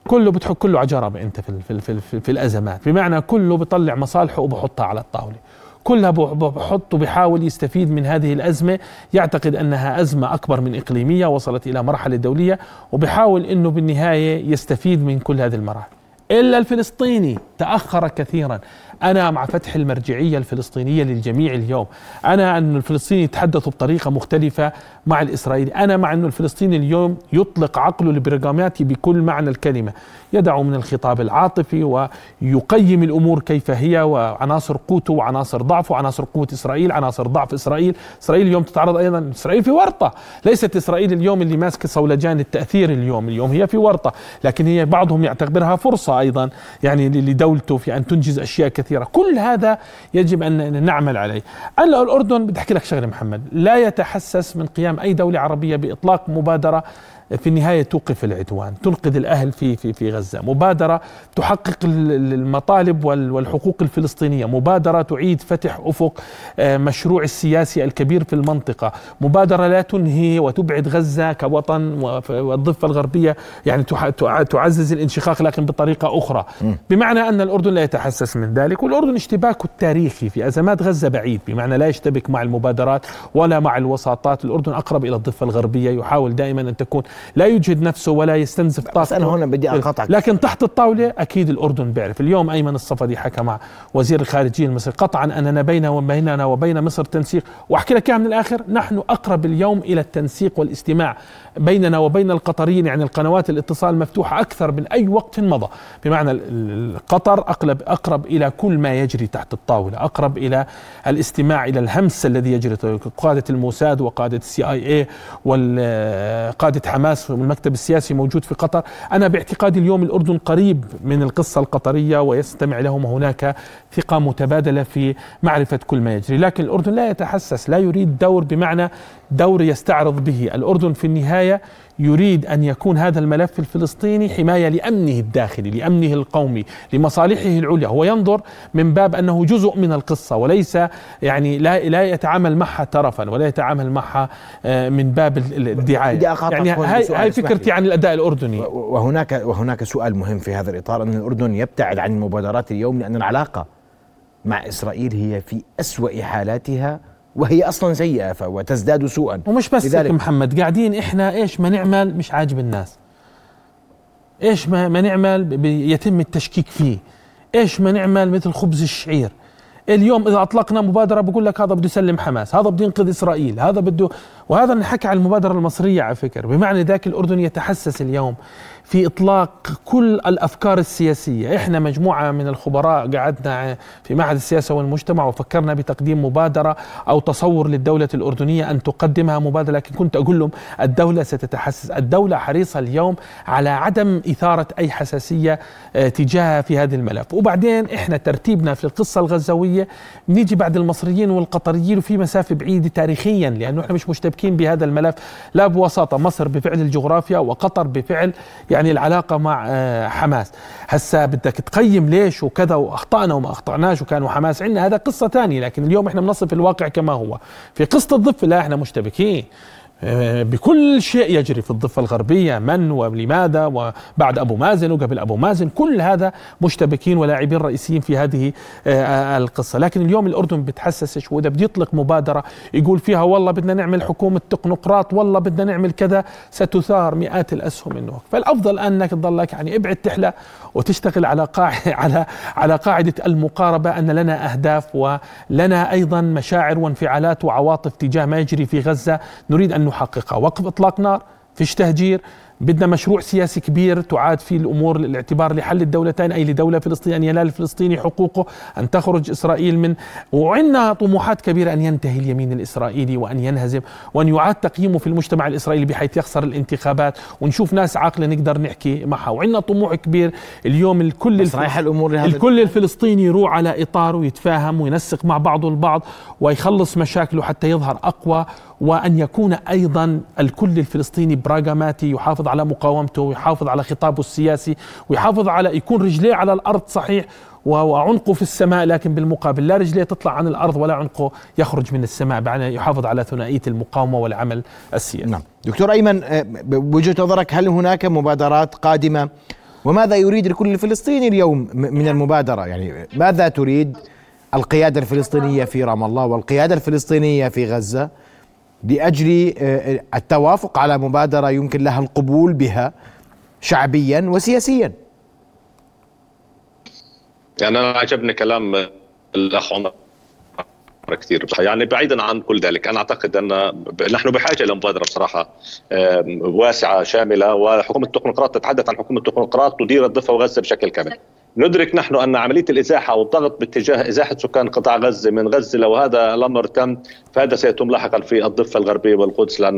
كله بتحط كله على جرب أنت في, في, في, في, في الأزمات. بمعنى كله بيطلع مصالحه وبحطها على الطاولة. كلها بحط وبحاول يستفيد من هذه الأزمة. يعتقد أنها أزمة أكبر من إقليمية وصلت إلى مرحلة دولية وبحاول أنه بالنهاية يستفيد من كل هذه المراحل. إلا الفلسطيني تأخر كثيرا. أنا مع فتح المرجعية الفلسطينية للجميع اليوم. أنا أن الفلسطيني يتحدث بطريقة مختلفة مع الإسرائيلي. أنا مع أن الفلسطيني اليوم يطلق عقله البرغاماتي بكل معنى الكلمة. يدع من الخطاب العاطفي ويقيم الأمور كيف هي وعناصر قوته وعناصر ضعفه وعناصر قوة إسرائيل عناصر ضعف إسرائيل. إسرائيل اليوم تتعرض أيضا إسرائيل في ورطة. ليست إسرائيل اليوم اللي ماسكة صولجان التأثير اليوم. اليوم هي في ورطة. لكن هي بعضهم يعتبرها فرصة أيضا يعني لدولته في أن تنجز أشياء كثيرة. كل هذا يجب أن نعمل عليه. الأردن بدي أحكي لك شغلة محمد لا يتحسس من قيام أي دولة عربية بإطلاق مبادرة في النهاية توقف العدوان، تنقذ الأهل في في في غزة، مبادرة تحقق المطالب والحقوق الفلسطينية، مبادرة تعيد فتح أفق آه، مشروع السياسي الكبير في المنطقة، مبادرة لا تنهي وتبعد غزة كوطن والضفة الغربية. يعني تعزز الانشقاق لكن بطريقة أخرى، بمعنى أن الأردن لا يتحسس من ذلك، والأردن اشتباكه التاريخي في أزمات غزة بعيد، بمعنى لا يشتبك مع المبادرات ولا مع الوساطات، الأردن أقرب إلى الضفة الغربية، يحاول دائما أن تكون لا يجهد نفسه ولا يستنزف طاقته. بس أنا هنا بدي أقاطعك. لكن تحت الطاولة أكيد الأردن بيعرف اليوم أيمن الصفدي حكى مع وزير الخارجية المصري قطعا اننا بيننا وبيننا وبين مصر تنسيق. وأحكي لك من الآخر نحن أقرب اليوم إلى التنسيق والاستماع بيننا وبين القطريين يعني القنوات الاتصال مفتوحة أكثر من أي وقت مضى. بمعنى قطر اقرب أقرب إلى كل ما يجري تحت الطاولة أقرب إلى الاستماع إلى الهمس الذي يجري. قادة الموساد وقادة السي آي اي وقاده حماس والمكتب السياسي موجود في قطر. أنا باعتقادي اليوم الأردن قريب من القصة القطرية ويستمع لهم هناك ثقة متبادلة في معرفة كل ما يجري. لكن الأردن لا يتحسس لا يريد دور بمعنى دور يستعرض به. الأردن في النهاية يريد أن يكون هذا الملف الفلسطيني حماية لأمنه الداخلي، لأمنه القومي، لمصالحه العليا، هو ينظر من باب أنه جزء من القصة وليس يعني لا لا يتعامل معها ترفا ولا يتعامل معها آه، من باب الدعاية. يعني هاي هاي فكرتي عن الأداء الأردني. وهناك وهناك سؤال مهم في هذا الإطار أن الأردن يبتعد عن المبادرات اليوم لأن العلاقة مع إسرائيل هي في أسوأ حالاتها وهي أصلا سيئة وتزداد سوءا. ومش بس لذلك محمد قاعدين إحنا إيش ما نعمل مش عاجب الناس. إيش ما, ما نعمل يتم التشكيك فيه. إيش ما نعمل مثل خبز الشعير. اليوم إذا أطلقنا مبادرة بقول لك هذا بده يسلم حماس هذا بده ينقذ إسرائيل هذا بده وهذا نحكي عن المبادرة المصرية على فكرة. بمعنى ذاك الأردن يتحسس اليوم. في إطلاق كل الأفكار السياسية، إحنا مجموعة من الخبراء قعدنا في معهد السياسة والمجتمع وفكرنا بتقديم مبادرة أو تصور للدولة الأردنية أن تقدمها مبادرة، لكن كنت أقول لهم الدولة ستتحسس، الدولة حريصة اليوم على عدم إثارة أي حساسية آه، تجاهها في هذا الملف، وبعدين إحنا ترتيبنا في القصة الغزاويه نيجي بعد المصريين والقطريين وفي مسافة بعيدة تاريخيا لأنه إحنا مش مشتبكين بهذا الملف. لا بوساطه مصر بفعل الجغرافيا وقطر بفعل يعني العلاقة مع آه، حماس. هسا بدك تقيم ليش وكذا وأخطأنا وما أخطأناش وكانوا حماس. عندنا هذا قصة ثانية لكن اليوم إحنا بنصف الواقع كما هو. في قصة الضفة لا إحنا مشتبكين. بكل شيء يجري في الضفة الغربية من ولماذا وبعد أبو مازن وقبل أبو مازن كل هذا مشتبكين ولاعبين رئيسيين في هذه آه، القصة. لكن اليوم الأردن بتحسسش وإذا بده يطلق مبادرة يقول فيها والله بدنا نعمل حكومة تقنقراط والله بدنا نعمل كذا ستثار مئات الأسهم منه فالأفضل أنك تضلك يعني ابعد تحلى وتشتغل على قاعدة على على قاعدة المقاربة أن لنا أهداف ولنا أيضا مشاعر وانفعالات وعواطف تجاه ما يجري في غزة نريد أن نحققها. وقف إطلاق نار فيش تهجير. بدنا مشروع سياسي كبير تعاد فيه الأمور الاعتبار لحل الدولتين أي لدولة فلسطينيه أن ينال الفلسطيني حقوقه أن تخرج إسرائيل من وعندنا طموحات كبيرة أن ينتهي اليمين الإسرائيلي وأن ينهزم وأن يعاد تقييمه في المجتمع الإسرائيلي بحيث يخسر الانتخابات ونشوف ناس عاقلة نقدر نحكي معها. وعندنا طموح كبير اليوم الكل الف... الأمور الكل الفلسطيني يروح على إطار ويتفاهم وينسق مع بعضه البعض ويخلص مشاكله حتى يظهر أقوى وأن يكون أيضا الكل الفلسطيني براغماتي يحافظ على مقاومته ويحافظ على خطابه السياسي ويحافظ على يكون رجليه على الأرض صحيح وعنقه في السماء لكن بالمقابل لا رجليه تطلع عن الأرض ولا عنقه يخرج من السماء بمعنى يحافظ على ثنائية المقاومة والعمل السياسي. نعم. دكتور أيمن آه، بوجهة نظرك هل هناك مبادرات قادمة؟ وماذا يريد الكل الفلسطيني اليوم من المبادرة؟ يعني ماذا تريد القيادة الفلسطينية في رام الله والقيادة الفلسطينية في غزة؟ لأجل آه، التوافق على مبادرة يمكن لها القبول بها شعبيا وسياسيا. يعني أنا عجبني كلام الأخ عمر كثير يعني بعيدا عن كل ذلك أنا أعتقد أن نحن بحاجة إلى مبادرة بصراحة واسعة شاملة وحكومة التكنوقراط تتحدث عن حكومة التكنوقراط تدير الضفة وغزة بشكل كامل ندرك نحن أن عملية الإزاحة والضغط باتجاه إزاحة سكان قطاع غزة من غزة لو هذا الأمر تم فهذا سيتم لاحقا في الضفة الغربية والقدس لأن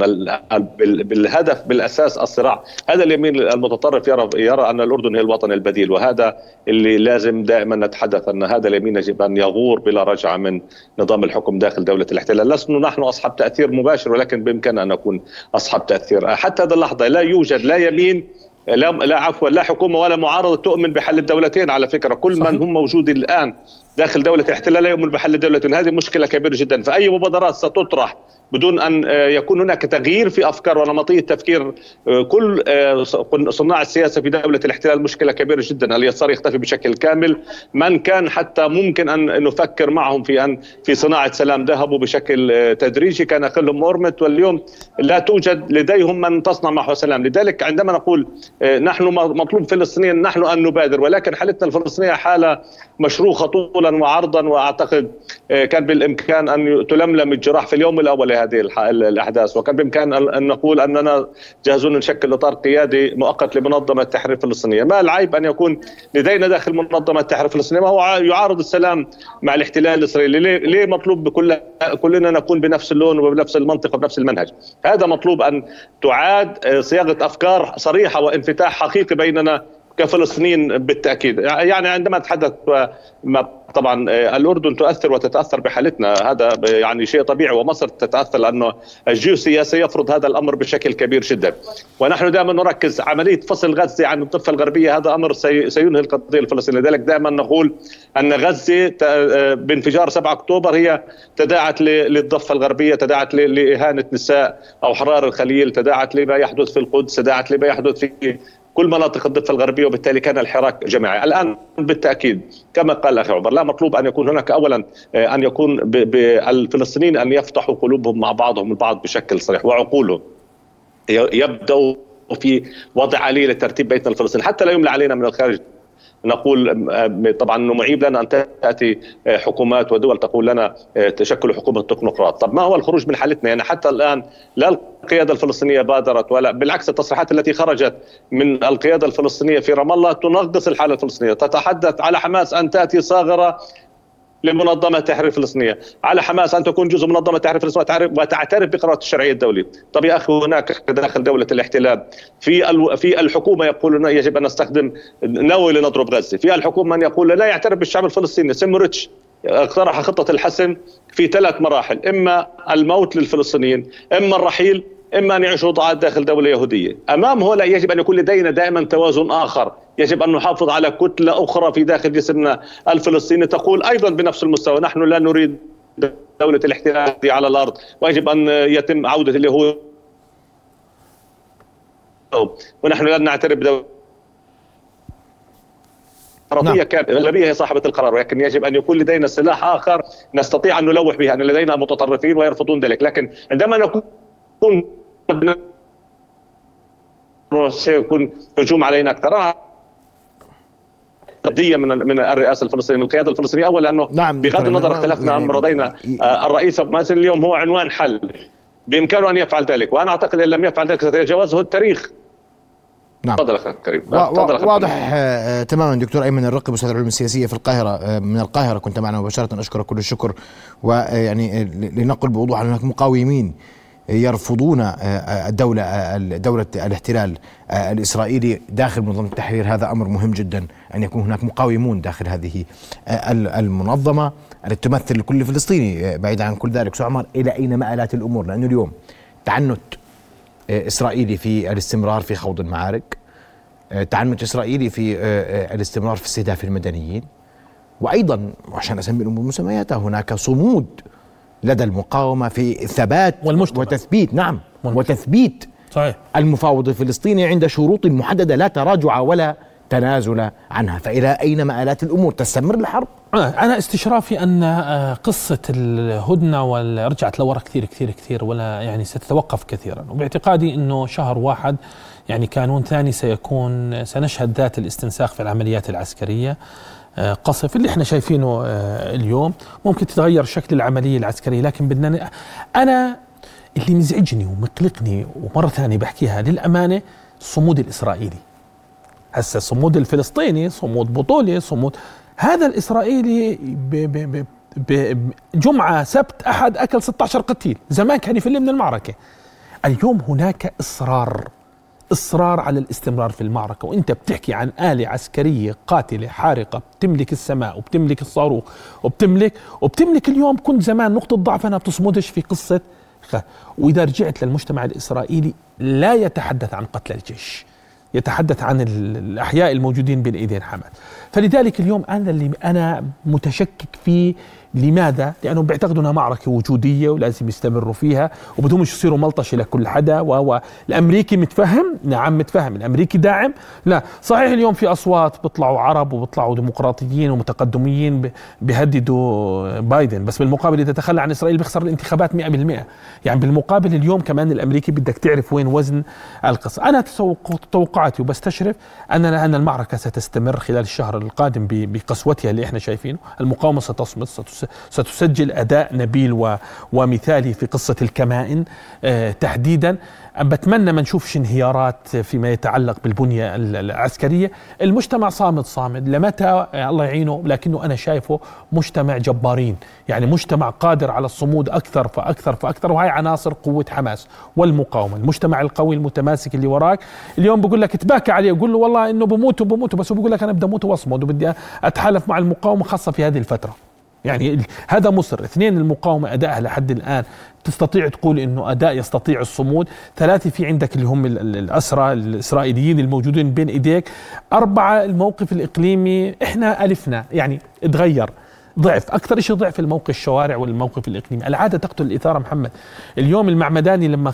بالهدف بالأساس الصراع. هذا اليمين المتطرف يرى يرى أن الأردن هي الوطن البديل وهذا اللي لازم دائما نتحدث أن هذا اليمين يجب أن يغور بلا رجعة من نظام الحكم داخل دولة الاحتلال. لسنا نحن أصحاب تأثير مباشر ولكن بإمكاننا أن نكون أصحاب تأثير. حتى هذه اللحظة لا يوجد لا يمين لا لا عفوا لا حكومة ولا معارضة تؤمن بحل الدولتين على فكرة كل صحيح. من هم موجودين الآن داخل دولة الاحتلال لا يؤمن بحل الدولتين هذه مشكلة كبيرة جدا. فأي مبادرات ستطرح بدون أن آه، يكون هناك تغيير في أفكار ونمطية تفكير آه، كل آه، صناع السياسة في دولة الاحتلال مشكلة كبيرة جدا، اليسار يختفي بشكل كامل، من كان حتى ممكن أن نفكر معهم في أن في صناعة سلام ذهبوا بشكل تدريجي. كان كلهم مورمت واليوم لا توجد لديهم من تصنع معه سلام، لذلك عندما نقول نحن مطلوب فلسطينيا نحن أن نبادر ولكن حالتنا الفلسطينية حالة مشروخة وعرضا وأعتقد كان بالإمكان أن تلملم الجراح في اليوم الأول هذه الأحداث. وكان بإمكان ان نقول أننا جاهزون نشكل إطار قيادي مؤقت لمنظمة التحرير الفلسطينية، ما العيب أن يكون لدينا داخل منظمة التحرير الفلسطينية؟ ما هو يعارض السلام مع الاحتلال الإسرائيلي، ليه, ليه مطلوب بكل كلنا نكون بنفس اللون وبنفس المنطق وبنفس المنهج؟ هذا مطلوب أن تعاد صياغة أفكار صريحة وانفتاح حقيقي بيننا كفلسطينيين بالتأكيد. يعني عندما اتحدث ما طبعا آه، الأردن تؤثر وتتأثر بحالتنا. هذا يعني شيء طبيعي ومصر تتأثر لأنه الجيوسياسي يفرض هذا الأمر بشكل كبير جدا. ونحن دائما نركز عملية فصل غزة عن الضفه الغربية. هذا أمر سينهي القضية الفلسطينيه لذلك دائما نقول أن غزة آه، بانفجار 7 أكتوبر هي تداعت للضفة الغربية تداعت لإهانة نساء أو حرار الخليل تداعت لما يحدث في القدس تداعت لما يحدث في كل مناطق الضفة الغربية وبالتالي كان الحراك جماعي. الآن بالتأكيد كما قال الأخ عمر لا مطلوب أن يكون هناك اولا آه، أن يكون الفلسطينيين أن يفتحوا قلوبهم مع بعضهم البعض بشكل صريح وعقولهم يبداوا في وضع آلية لترتيب بيتنا الفلسطيني حتى لا يملى علينا من الخارج. نقول آه، طبعا إنه معيب لنا أن تأتي آه، حكومات ودول تقول لنا آه، تشكل حكومة تكنوقراط، طب ما هو الخروج من حالتنا؟ يعني حتى الآن لا القيادة الفلسطينية بادرت ولا بالعكس التصريحات التي خرجت من القيادة الفلسطينية في رام الله تنغص الحالة الفلسطينية، تتحدث على حماس أن تأتي صاغرة لمنظمة التحرير الفلسطينيه، على حماس أن تكون جزء من منظمة التحرير الفلسطينيه وتعترف بقرارات الشرعية الدولية، طب يا أخي هناك داخل دولة الاحتلال. في في الحكومة يقولون يجب أن نستخدم نووي لنضرب غزة، في الحكومة من يقول لا يعترف بالشعب الفلسطيني، سيموريتش اقترح خطة الحسم في ثلاث مراحل، إما الموت للفلسطينيين، إما الرحيل إما أن يعيشوا ضعاف داخل دولة يهودية، امام هؤلاء يجب أن يكون لدينا دائما توازن آخر، يجب أن نحافظ على كتلة أخرى في داخل جسمنا. الفلسطيني تقول أيضا بنفس المستوى نحن لا نريد دولة الاحتلال على الأرض، ويجب أن يتم عودة اليهود. ونحن لا نعترف بدولة نعم. كانت الأغلبية هي صاحبة القرار ولكن يجب أن يكون لدينا سلاح آخر نستطيع أن نلوح به أن لدينا متطرفين ويرفضون ذلك. لكن عندما نكون سيكون هجوم علينا أكثر. قضية من من الرئاسة الفلسطينية من القيادة الفلسطينية. اولا لأنه نعم بغض النظر اختلفنا عن رضينا آه، الرئيس مازن اليوم هو عنوان حل. بإمكانه أن يفعل ذلك وأنا أعتقد إن لم يفعل ذلك سيتجاوزه التاريخ. نعم. تفضل أخي كريم واضح آه تماما دكتور أيمن الرقب أستاذ العلوم السياسية في القاهرة آه من القاهرة كنت معنا مباشرة. أشكرك كل الشكر ويعني لنقل بوضوح أن هناك مقاومين يرفضون آه، آه، الدولة آه، دولة الاحتلال الإسرائيلي داخل منظمة التحرير. هذا أمر مهم جدا أن يكون هناك مقاومون داخل هذه المنظمة التي تمثل كل فلسطيني بعيدا عن كل ذلك. عمر إلى أين مآلات الأمور؟ لأنه اليوم تعنت إسرائيلي في الاستمرار في خوض المعارك تعنت إسرائيلي في الاستمرار في استهداف المدنيين. وأيضا عشان أسمي الأمور مسمياتها هناك صمود لدى المقاومة في ثبات والمجتمع. وتثبيت نعم والمجتمع. وتثبيت صحيح. المفاوض الفلسطيني عند شروط محددة لا تراجع ولا تنازل عنها فإلى أين مآلات الأمور تستمر الحرب آه، أنا استشرافي أن آه، قصة الهدنة رجعت لورا كثير كثير كثير ولا يعني ستتوقف كثيرا وباعتقادي أنه شهر واحد يعني كانون ثاني سيكون سنشهد ذات الاستنساخ في العمليات العسكرية قصف اللي إحنا شايفينه آه، اليوم ممكن تتغير شكل العملية العسكرية لكن بدنا أنا اللي مزعجني ومقلقني ومرة ثانية بحكيها للأمانة الصمود الإسرائيلي. هسه صمود الفلسطيني صمود بطولي صمود هذا الإسرائيلي ب ب ب جمعة سبت أحد أكل 16 قتيل زمان كان يفل من المعركه اليوم هناك إصرار. إصرار على الاستمرار في المعركة. وأنت بتحكي عن آلة عسكرية قاتلة حارقة بتملك السماء وبتملك الصاروخ وبتملك وبتملك اليوم كنت زمان نقطة ضعف انها بتصمدش في قصة وإذا رجعت للمجتمع الإسرائيلي لا يتحدث عن قتل الجيش يتحدث عن الأحياء الموجودين بين ايدين حماس فلذلك اليوم أنا اللي أنا متشكك فيه لماذا؟ لأنهم بيعتقدوا إنها معركة وجودية ولازم يستمروا فيها وبدهم يصيروا ملطشة لكل حدا وهو الأمريكي متفهم؟ نعم متفهم، الأمريكي داعم؟ لا، صحيح اليوم في أصوات بيطلعوا عرب وبيطلعوا ديمقراطيين ومتقدميين بيهددوا بايدن، بس بالمقابل إذا تخلى عن إسرائيل بيخسر الانتخابات 100%، يعني بالمقابل اليوم كمان الأمريكي بدك تعرف وين وزن القصة، أنا توقعاتي وبستشرف ان أن المعركة ستستمر خلال الشهر القادم بقسوتها اللي إحنا شايفينه، المقاومة ستصمد ستسجل أداء نبيل ومثالي في قصة الكمائن آه، تحديدا. بتمنى ما نشوفش انهيارات فيما يتعلق بالبنية العسكرية. المجتمع صامد صامد. لمتى؟ الله يعينه لكنه أنا شايفه مجتمع جبارين. يعني مجتمع قادر على الصمود أكثر فأكثر فأكثر وهي عناصر قوة حماس والمقاومة. المجتمع القوي المتماسك اللي وراك. اليوم بقول لك تباكى عليه وقول له والله إنه بموت وبموت بس هو بقول لك أنا بدي أموت وأصمد وبدي أتحالف مع المقاومة خاصة في هذه الفترة. يعني هذا مصر. اثنين المقاومة أدائها لحد الآن تستطيع تقول إنه أداء يستطيع الصمود. ثلاثة في عندك اللي هم الأسرى الإسرائيليين الموجودين بين إيديك. أربعة الموقف الإقليمي إحنا ألفنا يعني تغير ضعف أكثر شيء ضعف الموقف الشوارع والموقف الإقليمي. العادة تقتل الإثارة محمد. اليوم المعمداني لما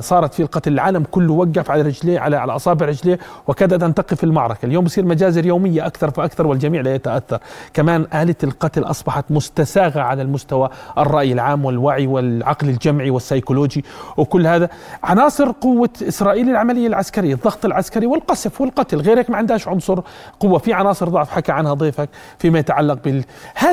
صارت في القتل العالم كله وقف على رجليه على على أصابع رجليه وكادت أن تقف المعركة. اليوم بصير مجازر يومية أكثر فأكثر والجميع لا يتأثر. كمان آلة القتل أصبحت مستساغة على المستوى الرأي العام والوعي والعقل الجمعي والسيكولوجي وكل هذا. عناصر قوة إسرائيل العملية العسكرية الضغط العسكري والقصف والقتل. غيرك ما عندهاش عنصر قوة. في عناصر ضعف حكى عنها ضيفك فيما يتعلق بال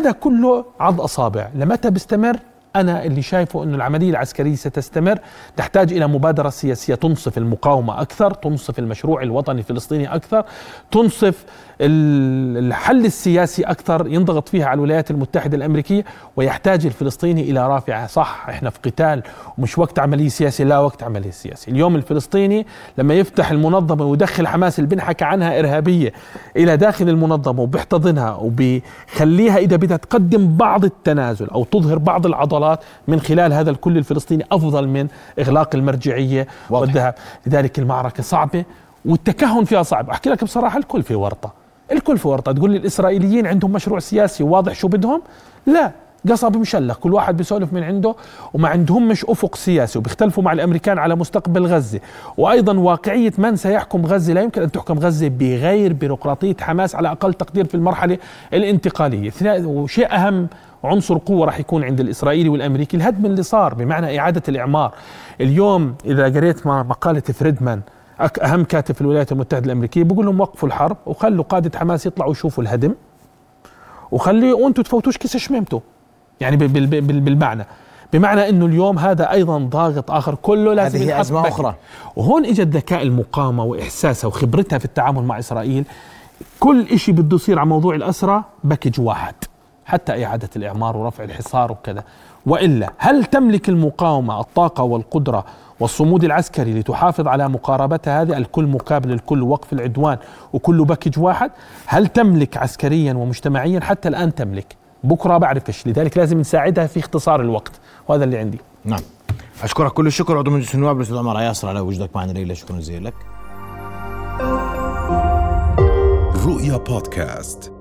كله عض أصابع. لمتى بيستمر؟ أنا اللي شايفه إنه العملية العسكرية ستستمر. تحتاج إلى مبادرة سياسية تنصف المقاومة أكثر تنصف المشروع الوطني الفلسطيني أكثر تنصف الحل السياسي أكثر ينضغط فيها على الولايات المتحدة الأمريكية ويحتاج الفلسطيني إلى رافعه صح إحنا في قتال ومش وقت عملية سياسية لا وقت عملية سياسية. اليوم الفلسطيني لما يفتح المنظمة ويدخل حماس اللي بنحكى عنها إرهابية إلى داخل المنظمة وبيحتضنها وبيخليها إذا بدها تقدم بعض التنازل أو تظهر بعض العضلات من خلال هذا الكل الفلسطيني أفضل من إغلاق المرجعية والذهاب. لذلك المعركة صعبة والتكهن فيها صعب. أحكي لك بصراحة الكل في ورطة. الكل في ورطة. تقول لي الإسرائيليين عندهم مشروع سياسي واضح شو بدهم؟ لا قصب مشلخ. كل واحد بيسولف من عنده وما عندهم مش أفق سياسي وبيختلفوا مع الأمريكان على مستقبل غزة. وأيضا واقعية من سيحكم غزة لا يمكن أن تحكم غزة بغير بيروقراطية حماس على أقل تقدير في المرحلة الانتقالية. وشيء أهم عنصر قوة راح يكون عند الإسرائيلي والأمريكي. الهدم اللي صار بمعنى إعادة الإعمار. اليوم إذا قريت مقالة فريدمان أهم كاتب في الولايات المتحدة الأمريكية. بقول لهم وقفوا الحرب وخلوا قاده حماس يطلعوا يشوفوا الهدم وخليه وأنتم تفوتوش كيس شميمته يعني بالمعنى. بمعنى إنه اليوم هذا أيضا ضاغط آخر. كله لازم هذه أزمة أخرى. وهون إجت ذكاء المقاومة وإحساسها وخبرتها في التعامل مع إسرائيل. كل شيء بده يصير على موضوع الاسرى باكج واحد. حتى إعادة الإعمار ورفع الحصار وكذا. وإلا هل تملك المقاومة الطاقة والقدرة والصمود العسكري لتحافظ على مقاربتها هذه الكل مقابل الكل وقف العدوان وكل باكج واحد. هل تملك عسكريا ومجتمعيا؟ حتى الآن تملك. بكرة بعرفش. لذلك لازم نساعدها في اختصار الوقت. وهذا اللي عندي. نعم. أشكرك كل الشكر. عضو مجلس النواب الأستاذ عمر ياسر على وجودك معنا ليلى شكرا جزيلا لك. رؤيا بودكاست.